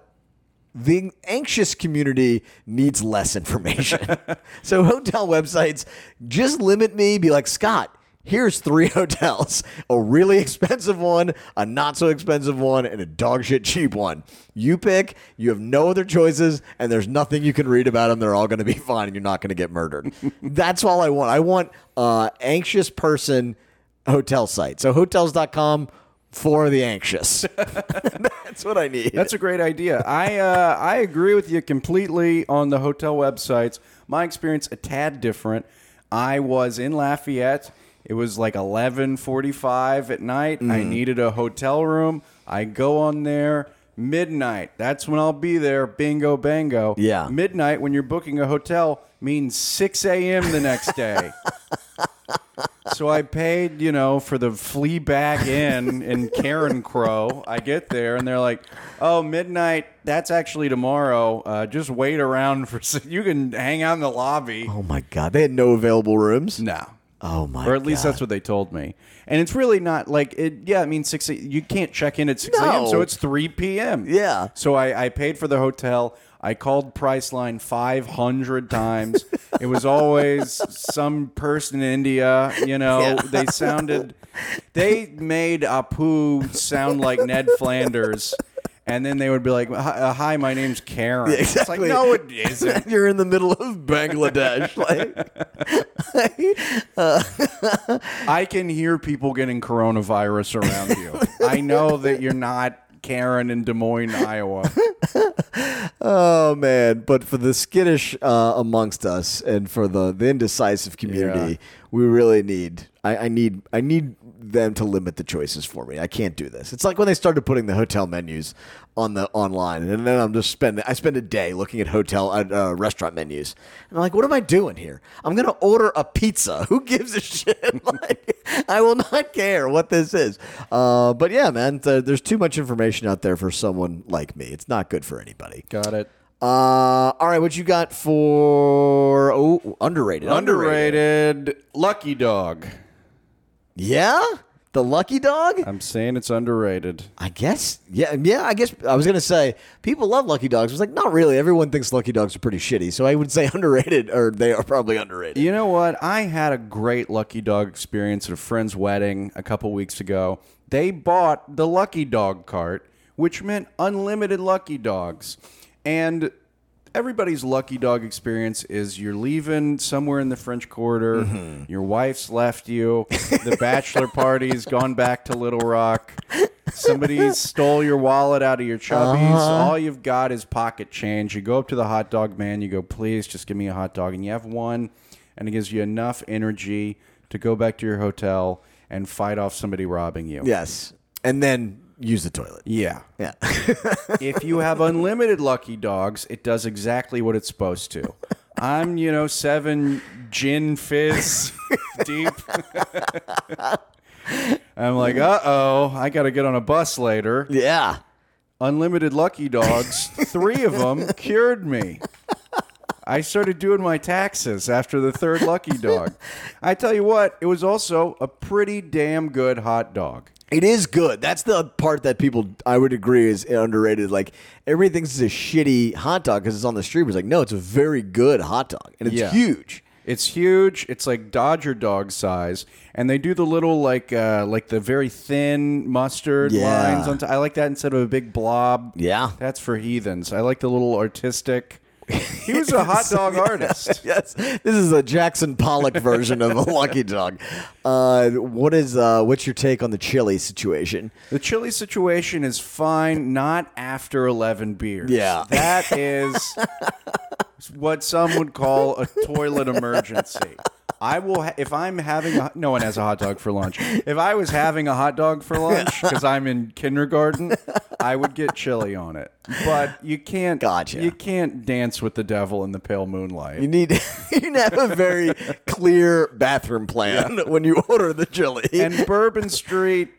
the anxious community needs less information. so hotel websites just limit me, be like, Scott, here's three hotels a really expensive one, a not so expensive one, and a dog shit cheap one. You pick, you have no other choices, and there's nothing you can read about them. They're all going to be fine, and you're not going to get murdered. That's all I want. I want uh, anxious person hotel site. So hotels.com for the anxious. That's what I need. That's a great idea. I uh, I agree with you completely on the hotel websites. My experience a tad different. I was in Lafayette. It was like 11:45 at night. Mm. I needed a hotel room. I go on there midnight. That's when I'll be there. Bingo bango. Yeah. Midnight when you're booking a hotel means 6 a.m. the next day. So I paid, you know, for the flea bag in in Carencro. I get there and they're like, "Oh, midnight. That's actually tomorrow. Uh, just wait around for. You can hang out in the lobby." Oh my god, they had no available rooms. No, Oh my, or at least God. that's what they told me. And it's really not like it. Yeah, I mean six. You can't check in at six a.m. So it's three p.m. Yeah. So I, I paid for the hotel. I called Priceline 500 times. it was always some person in India. You know, Yeah. they sounded, they made Apu sound like Ned Flanders. And then they would be like, "Hi, uh, my name's Karen." Yeah, It's like, exactly. no, it isn't. You're in the middle of Bangladesh. like, I can hear people getting coronavirus around you. I know that you're not Karen in Des Moines, Iowa. oh man! But for the skittish uh, amongst us, and for the, the indecisive community, Yeah. we really need. I, I need. I need them to limit the choices for me. I can't do this. It's like when they started putting the hotel menus on the online, and then I'm just spending. I spend a day looking at hotel uh, restaurant menus, and I'm like, what am I doing here? I'm gonna order a pizza. Who gives a shit? like, I will not care what this is. Uh, but yeah, man, th- there's too much information out there for someone like me. It's not good for anybody. Got it. Uh, all right, what you got for oh underrated? Underrated Lucky Dog. Yeah, the lucky dog. I'm saying it's underrated. I guess. Yeah, yeah. I guess I was gonna say people love lucky dogs. I was like, not really. Everyone thinks lucky dogs are pretty shitty, so I would say underrated, or they are probably underrated. You know what? I had a great Lucky Dog experience at a friend's wedding a couple weeks ago. They bought the Lucky Dog cart, which meant unlimited Lucky Dogs. And everybody's Lucky Dog experience is you're leaving somewhere in the French Quarter, mm-hmm. your wife's left you, the bachelor party's gone back to Little Rock. Somebody stole your wallet out of your chubbies. Uh-huh. All you've got is pocket change. You go up to the hot dog man. You go, please, just give me a hot dog. And you have one, and it gives you enough energy to go back to your hotel and fight off somebody robbing you. Yes, and then use the toilet. Yeah. Yeah. if you have unlimited lucky dogs, it does exactly what it's supposed to. I'm, you know, seven gin fizz deep. I'm like, uh oh, I got to get on a bus later. yeah. Unlimited lucky dogs, three of them cured me. I started doing my taxes after the third lucky dog. I tell you what, it was also a pretty damn good hot dog. It is good. That's the part that people I would agree is underrated. Like everything's a shitty hot dog because it's on the street. It's like no, it's a very good hot dog, and it's Yeah. huge. It's huge. It's like Dodger dog size, and they do the little like uh, like the very thin mustard Yeah. lines on. T- I like that instead of a big blob. Yeah. that's for heathens. I like the little artistic. He was a hot dog artist. yes, this is a Jackson Pollock version of a lucky dog. Uh, what is uh, what's your take on the chili situation? The chili situation is fine, not after eleven beers. Yeah. that is what some would call a toilet emergency. I will ha- if I'm having a, no one has a hot dog for lunch. If I was having a hot dog for lunch because I'm in kindergarten, I would get chili on it. But you can't. Gotcha. You can't dance with the devil in the pale moonlight. You need you need to have a very clear bathroom plan when you order the chili. and Bourbon Street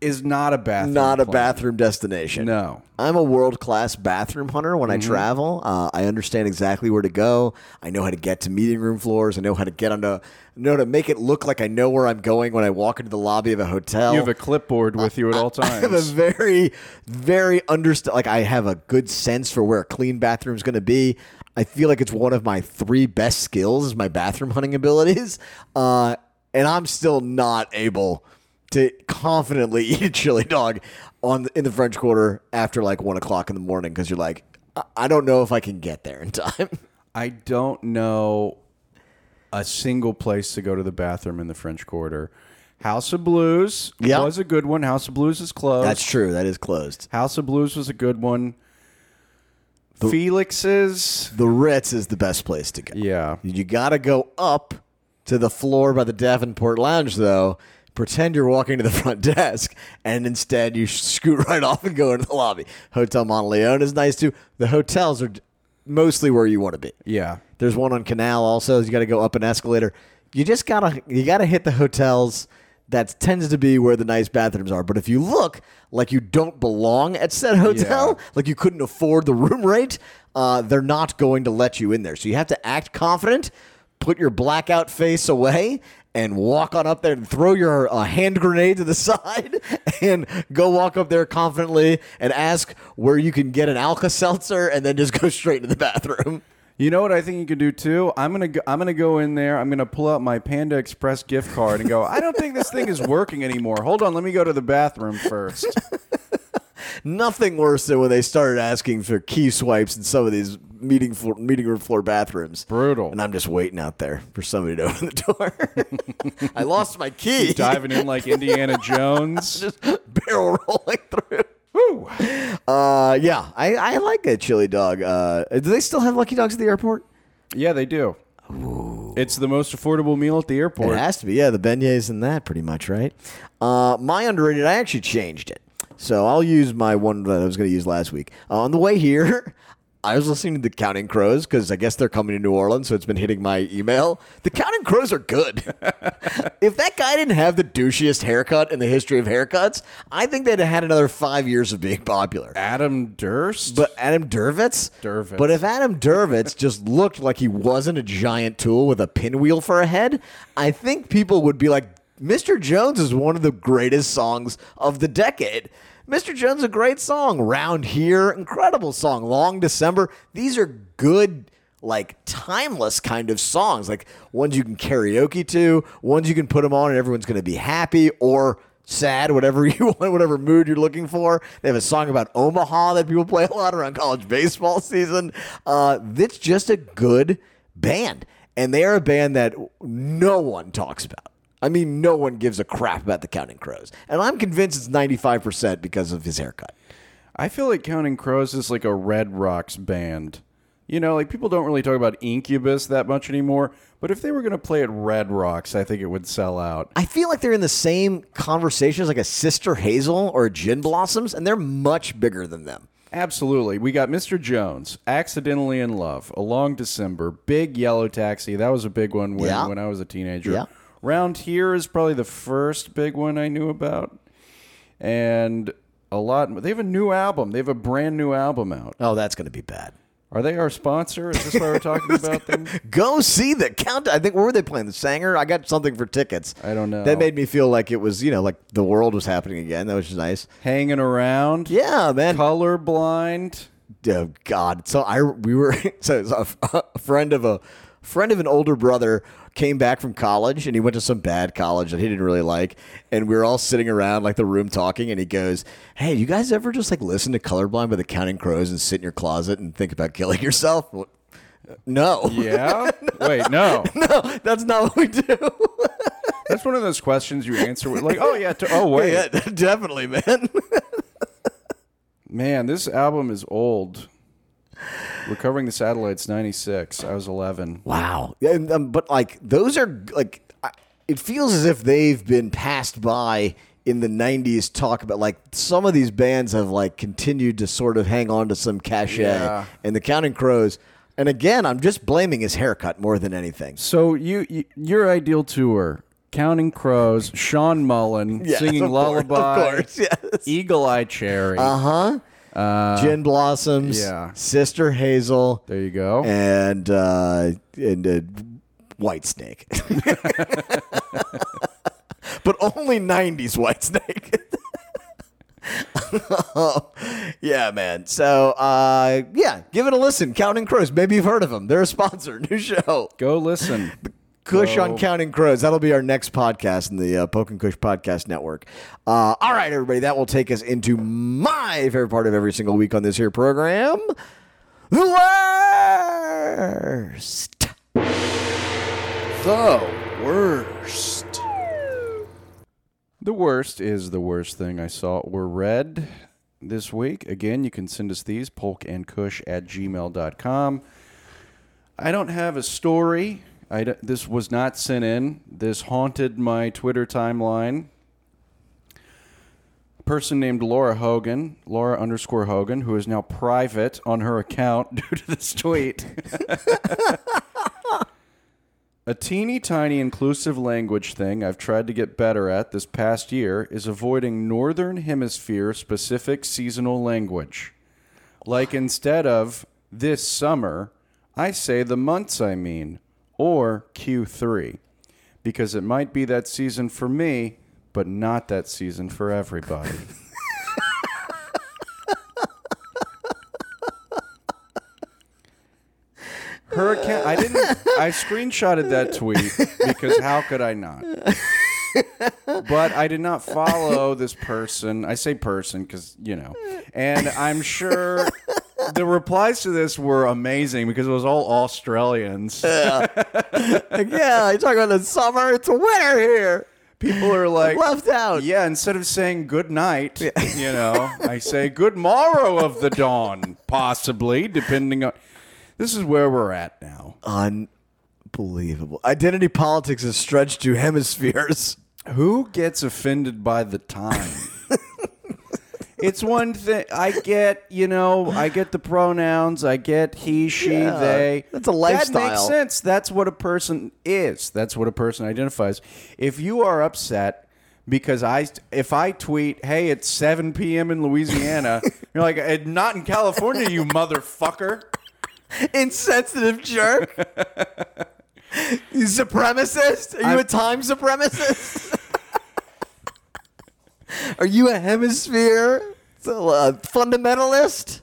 is not a bathroom. not a plan. bathroom destination. No. I'm a world class bathroom hunter when Mm-hmm. I travel. Uh, I understand exactly where to go. I know how to get to meeting room floors. I know how to get onto, know to make it look like I know where I'm going when I walk into the lobby of a hotel. You have a clipboard with you at all times. I have a very, very understand. Like I have a good sense for where a clean bathroom is going to be. I feel like it's one of my three best skills is my bathroom hunting abilities, uh, and I'm still not able to confidently eat a chili dog on the, in the French Quarter after like one o'clock in the morning because you're like, I- I don't know if I can get there in time. I don't know a single place to go to the bathroom in the French Quarter. House of Blues Yeah. was a good one. House of Blues is closed. That's true. That is closed. House of Blues was a good one. Felix's, The Ritz is the best place to go. yeah. You got to go up to the floor by the Davenport Lounge, though. Pretend you're walking to the front desk, and instead you scoot right off and go into the lobby. Hotel Monteleone is nice too. The hotels are mostly where you want to be. Yeah. There's one on Canal also. You got to go up an escalator. You just gotta you gotta hit the hotels. That tends to be where the nice bathrooms are. But if you look like you don't belong at said hotel, Yeah. like you couldn't afford the room rate, uh, they're not going to let you in there. So you have to act confident, put your blackout face away, and walk on up there and throw your uh, hand grenade to the side and go walk up there confidently and ask where you can get an Alka Seltzer and then just go straight to the bathroom. You know what I think you could do too? I'm gonna go, I'm gonna go in there. I'm gonna pull out my Panda Express gift card and go. I don't think this thing is working anymore. Hold on, let me go to the bathroom first. Nothing worse than when they started asking for key swipes in some of these meeting floor, meeting room floor bathrooms. Brutal. And I'm just waiting out there for somebody to open the door. I lost my key. Diving in like Indiana Jones. just barrel rolling through. Uh, yeah, I, I like a chili dog. Uh, do they still have Lucky Dogs at the airport? Yeah, they do. It's the most affordable meal at the airport. It has to be. Yeah, the beignets and that pretty much, right? Uh, my underrated, I actually changed it. So I'll use my one that I was going to use last week. On the way here, I was listening to the Counting Crows because I guess they're coming to New Orleans, so it's been hitting my email. The Counting Crows are good. if that guy didn't have the douchiest haircut in the history of haircuts, I think they'd have had another five years of being popular. Adam Durst. But Adam Dervitz? Dervitz. But if Adam Dervitz just looked like he wasn't a giant tool with a pinwheel for a head, I think people would be like, Mr. Jones is one of the greatest songs of the decade. Mr. Jones a great song. Round Here, incredible song. Long December. These are good, like timeless kind of songs. Like ones you can karaoke to, ones you can put them on and everyone's going to be happy or sad, whatever you want, whatever mood you're looking for. They have a song about Omaha that people play a lot around college baseball season. Uh, it's just a good band, and they are a band that no one talks about. I mean, no one gives a crap about the Counting Crows, and I'm convinced it's 95 percent because of his haircut. I feel like Counting Crows is like a Red Rocks band. You know, like people don't really talk about Incubus that much anymore. But if they were going to play at Red Rocks, I think it would sell out. I feel like they're in the same conversation as like a Sister Hazel or a Gin Blossoms, and they're much bigger than them. Absolutely. We got Mr. Jones, Accidentally in Love, A Long December, Big Yellow Taxi. That was a big one when, Yeah. when I was a teenager. Yeah. Round Here is probably the first big one I knew about. And a lot. They have a new album. They have a brand new album out. Oh, that's going to be bad. Are they our sponsor? Is this why we're talking about them? Go see the count. I think where were they playing? The Saenger. I got something for tickets. I don't know. That made me feel like it was, you know, like the world was happening again. That was just nice. Hanging around. Yeah, man. Colorblind. Oh God. So I we were so a, a friend of a friend of an older brother came back from college and he went to some bad college that he didn't really like and we were all sitting around like the room talking and he goes hey you guys ever just like listen to colorblind by the counting crows and sit in your closet and think about killing yourself no Yeah? Wait, no. no that's not what we do That's one of those questions you answer with, like, oh, yeah. To, oh, wait. yeah definitely man Man, this album is old. Recovering the Satellites, 96. I was 11. Wow. And, um, but like those are like I- it feels as if they've been passed by in the 90s talk about like some of these bands have like continued to sort of hang on to some cachet Yeah. and the Counting Crows and again I'm just blaming his haircut more than anything. So, you, you your ideal tour Counting Crows, Shawn Mullins Yes, singing course, Lullaby, of course, yes. Eagle Eye Cherry. Uh-huh. Gin Blossoms, yeah. Sister Hazel, there you go. and uh, and uh, Whitesnake. but only 90s Whitesnake. yeah, man. So, uh, yeah, give it a listen. Counting Crows. Maybe you've heard of them. They're a sponsor. New show. go listen. Kush on Counting Crows. That'll be our next podcast in the uh, Polk and Kush Podcast Network. Uh, all right, everybody. That will take us into my favorite part of every single week on this here program. The worst. The worst. The worst is the worst thing I saw or read this week. Again, you can send us these, polkandkush at gmail.com. I don't have a story. I this was not sent in. This haunted my Twitter timeline. A person named Laura Hogan, Laura underscore Hogan, who is now private on her account due to this tweet. A teeny tiny inclusive language thing I've tried to get better at this past year is avoiding Northern Hemisphere specific seasonal language. Like instead of this summer, I say the months I mean, or Q3, because it might be that season for me, but not that season for everybody. Hurricane. I didn't. I screenshotted that tweet because how could I not? but I did not follow this person. I say person because you know, and I'm sure the replies to this were amazing because it was all Australians. Like, yeah, you talking about the summer? It's winter here. People are like Left out. Yeah, instead of saying good night, you know, I say good morrow of the dawn, possibly, depending on. This is where we're at now. Unbelievable. Identity politics is stretched to hemispheres. Who gets offended by the time? it's one thing I get, you know, I get the pronouns, I get he, she, Yeah, they. that's a lifestyle. That makes sense. That's what a person is. That's what a person identifies. If you are upset because I if I tweet, "Hey, it's 7 p.m. in Louisiana," you're like, "Eh, "Not in California, you motherfucker." Insensitive jerk. supremacist? Are you a I'm- time supremacist? Are you a hemisphere so, uh, fundamentalist?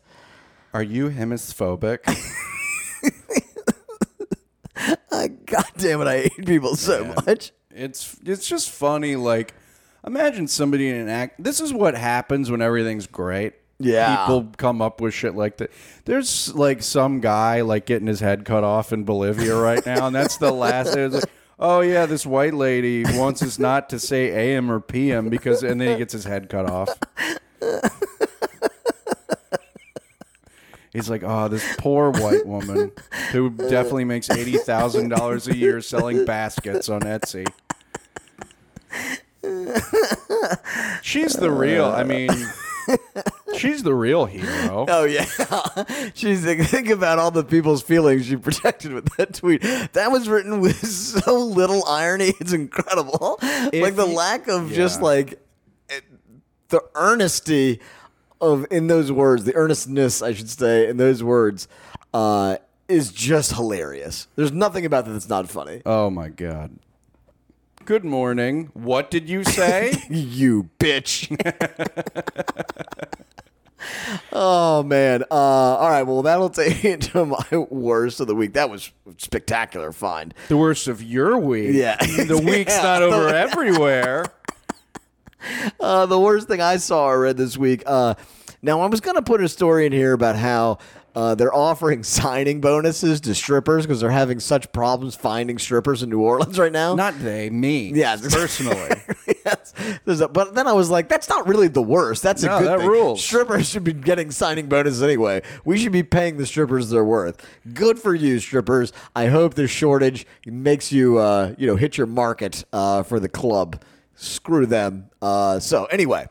Are you hemisphobic? Uh, God damn it, I hate people so much. It's it's just funny. Like, imagine somebody in an act. This is what happens when everything's great. Yeah. people come up with shit like that. There's like some guy like getting his head cut off in Bolivia right now, and that's the last. It's like, oh yeah, this white lady wants us not to say AM or PM because, and then he gets his head cut off. He's like, oh, this poor white woman who definitely makes eighty thousand dollars a year selling baskets on Etsy. She's the real. I mean, she's the real hero. Oh yeah, she's like, think about all the people's feelings she protected with that tweet. That was written with so little irony; it's incredible. like the you- lack of just like it- the earnesty of in those words, the earnestness, I should say, in those words, uh, is just hilarious. There's nothing about that that's not funny. Oh my god. Good morning. What did you say? you bitch. oh man. Uh, all right. Well, that'll take me to my worst of the week. That was spectacular find. the worst of your week. Yeah. The week's Yeah. not over everywhere. Uh, the worst thing I saw or read this week. Uh, now I was gonna put a story in here about how. Uh, they're offering signing bonuses to strippers because they're having such problems finding strippers in New Orleans right now. Not they, me. Yeah, personally. yes. A, but then I was like, that's not really the worst. That's a No, good that thing. rules. Strippers should be getting signing bonuses anyway. We should be paying the strippers their worth. Good for you, strippers. I hope this shortage makes you, uh, you know, hit your market uh, for the club. Screw them. Uh, so anyway,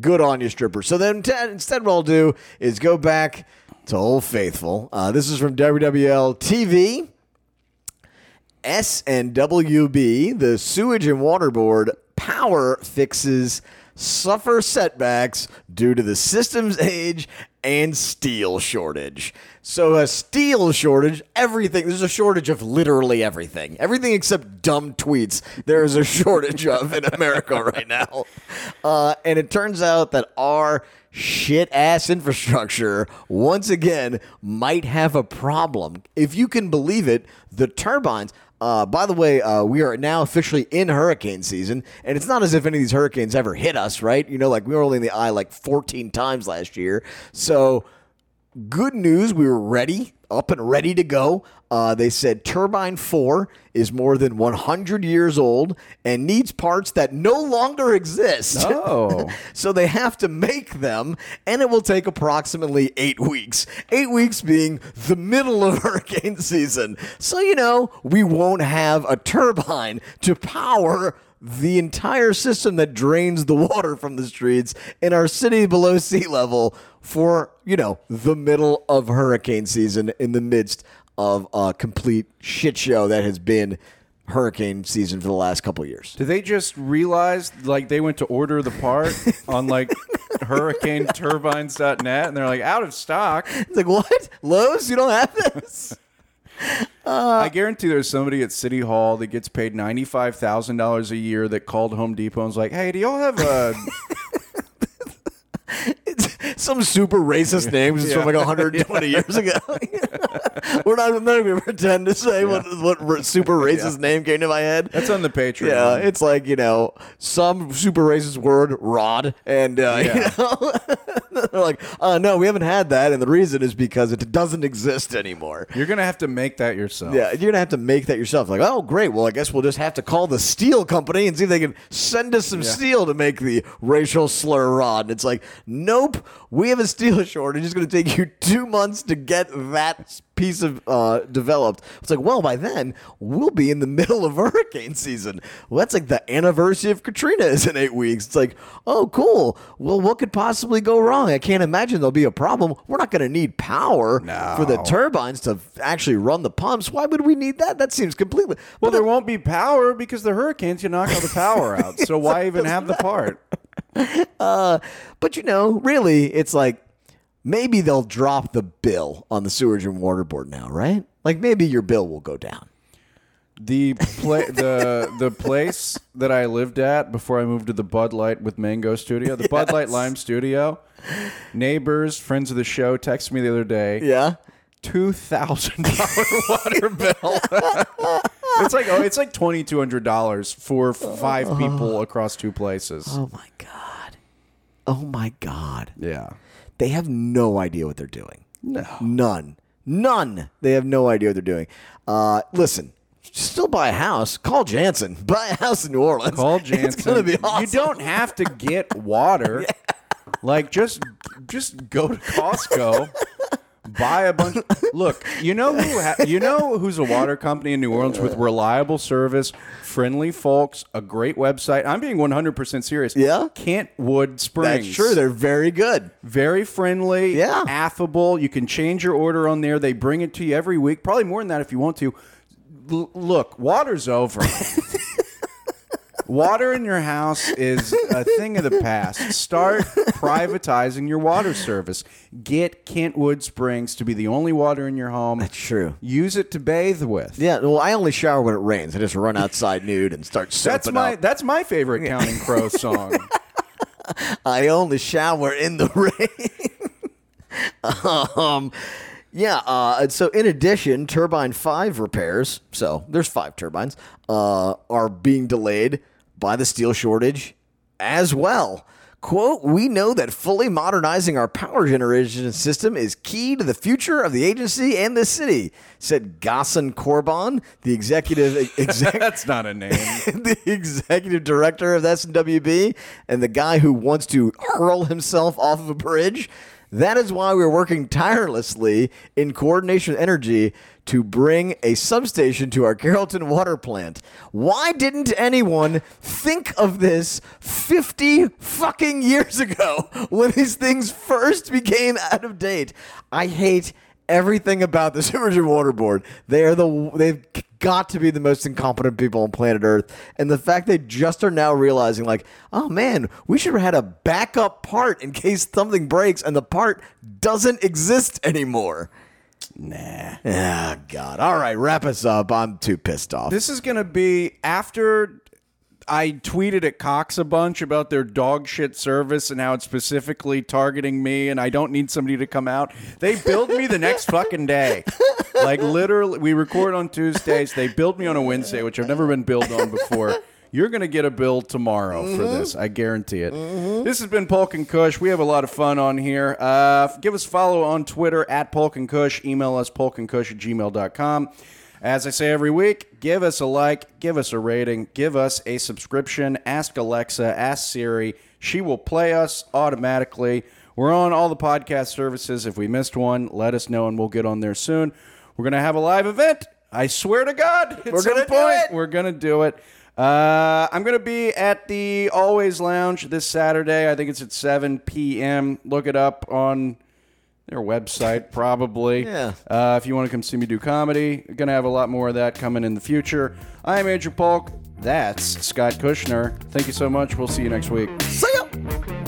good on you, strippers. So then t- instead, what I'll do is go back to Old Faithful. Uh, this is from WWL TV. SNWB, the Sewage and Water Board, power fixes suffer setbacks due to the system's age and steel shortage. So a steel shortage, everything. There's a shortage of literally everything. Everything except dumb tweets. There is a shortage of in America right now. Uh, and it turns out that our shit ass infrastructure once again might have a problem. If you can believe it, the turbines. Uh, by the way, uh, we are now officially in hurricane season, and it's not as if any of these hurricanes ever hit us, right? You know, like we were only in the eye like 14 times last year. So, good news, we were ready, up and ready to go. Uh, they said Turbine 4 is more than 100 years old and needs parts that no longer exist. Oh. so they have to make them, and it will take approximately eight weeks. Eight weeks being the middle of hurricane season. So, you know, we won't have a turbine to power the entire system that drains the water from the streets in our city below sea level for, you know, the middle of hurricane season in the midst of a complete shit show that has been hurricane season for the last couple of years. Did they just realize like they went to order the part on like hurricaneturbines.net and they're like out of stock? It's like, what? Lowe's? You don't have this? Uh, I guarantee there's somebody at City Hall that gets paid ninety-five thousand dollars a year that called Home Depot and was like, "Hey, do y'all have a?" some super racist names just from like 120 years ago. We're not, I'm not even pretend to say what what super racist name came to my head. That's on the Patreon. yeah, it's like you know some super racist word, rod, and uh, you know they're like, uh, no, we haven't had that, and the reason is because it doesn't exist anymore. You're gonna have to make that yourself. Yeah, you're gonna have to make that yourself. Like, oh, great. Well, I guess we'll just have to call the steel company and see if they can send us some steel to make the racial slur rod. And it's like, nope, we have a steel shortage. It's gonna take you two months to get that piece of uh, developed. It's like, well, by then we'll be in the middle of hurricane season. Well, that's like the anniversary of Katrina is in eight weeks. It's like, oh, cool. Well, what could possibly go wrong? I can't imagine there'll be a problem. We're not gonna need power for the turbines to actually run the pumps. Why would we need that? That seems completely. Well, there won't be power because the hurricanes can knock all the power out. So why even have the part? Uh, but you know, really, it's like maybe they'll drop the bill on the sewage and water board now, right? Like maybe your bill will go down. The pla- the the place that I lived at before I moved to the Bud Light with Mango Studio, the Bud Light Lime Studio. Neighbors, friends of the show, texted me the other day. Yeah. two thousand dollar water bill. it's like oh, it's like twenty two hundred dollars for five people across two places. Oh my god. Oh my god. Yeah, They have no idea what they're doing. no, None. None. They have no idea what they're doing. Uh, listen, still buy a house. Call Jansen. Buy a house in New Orleans. call Jansen. It's gonna be awesome. You don't have to get water. Like just just go to Costco. Buy a bunch. Look, you know who ha- you know who's a water company in New Orleans with reliable service, friendly folks, a great website. I'm being 100 percent serious. Yeah? Kentwood Springs. That's true. They're very good. very friendly, Yeah. affable. You can change your order on there. They bring it to you every week. Probably more than that if you want to. L- look, water's over. Water in your house is a thing of the past. Start privatizing your water service. Get Kentwood Springs to be the only water in your home. That's true. Use it to bathe with. Yeah, well, I only shower when it rains. I just run outside nude and start soaping That's my up. that's my favorite Counting Crow song. I only shower in the rain. um, yeah. Uh, so, in addition, turbine five repairs. So there's five turbines. Uh, are being delayed by the steel shortage as well. Quote, we know that fully modernizing our power generation system is key to the future of the agency and the city, said Ghassan Korban, the executive exec, That's not a name. the executive director of SWB and the guy who wants to hurl himself off of a bridge. That is why we're working tirelessly in coordination with Entergy to bring a substation to our Carrollton water plant. Why didn't anyone think of this 50 fucking years ago when these things first became out of date? I hate everything about the and Water Board. They are the they've got to be the most incompetent people on planet Earth, and the fact they just are now realizing, like, oh man, we should have had a backup part in case something breaks, and the part doesn't exist anymore. nah. Ah, God. All right, wrap us up. I'm too pissed off. This is going to be after I tweeted at Cox a bunch about their dog shit service and how it's specifically targeting me and I don't need somebody to come out. They billed me the next fucking day. Like literally, we record on Tuesdays. They billed me on a Wednesday, which I've never been billed on before. You're going to get a bill tomorrow for this. I guarantee it. This has been Polk and Kush. We have a lot of fun on here. Uh, give us a follow on Twitter at Polk and Kush. Email us polkandkush at gmail.com. As I say every week, give us a like, give us a rating, give us a subscription. Ask Alexa, ask Siri. She will play us automatically. We're on all the podcast services. If we missed one, let us know and we'll get on there soon. We're going to have a live event. I swear to God, We're gonna do point, it. we're going to do it. Uh, I'm going to be at the AllWays Lounge this Saturday. I think it's at 7 p.m. Look it up on their website, probably. Yeah. Uh, if you want to come see me do comedy, going to have a lot more of that coming in the future. I'm Andrew Polk. That's Scott Kushner. Thank you so much. We'll see you next week. See ya!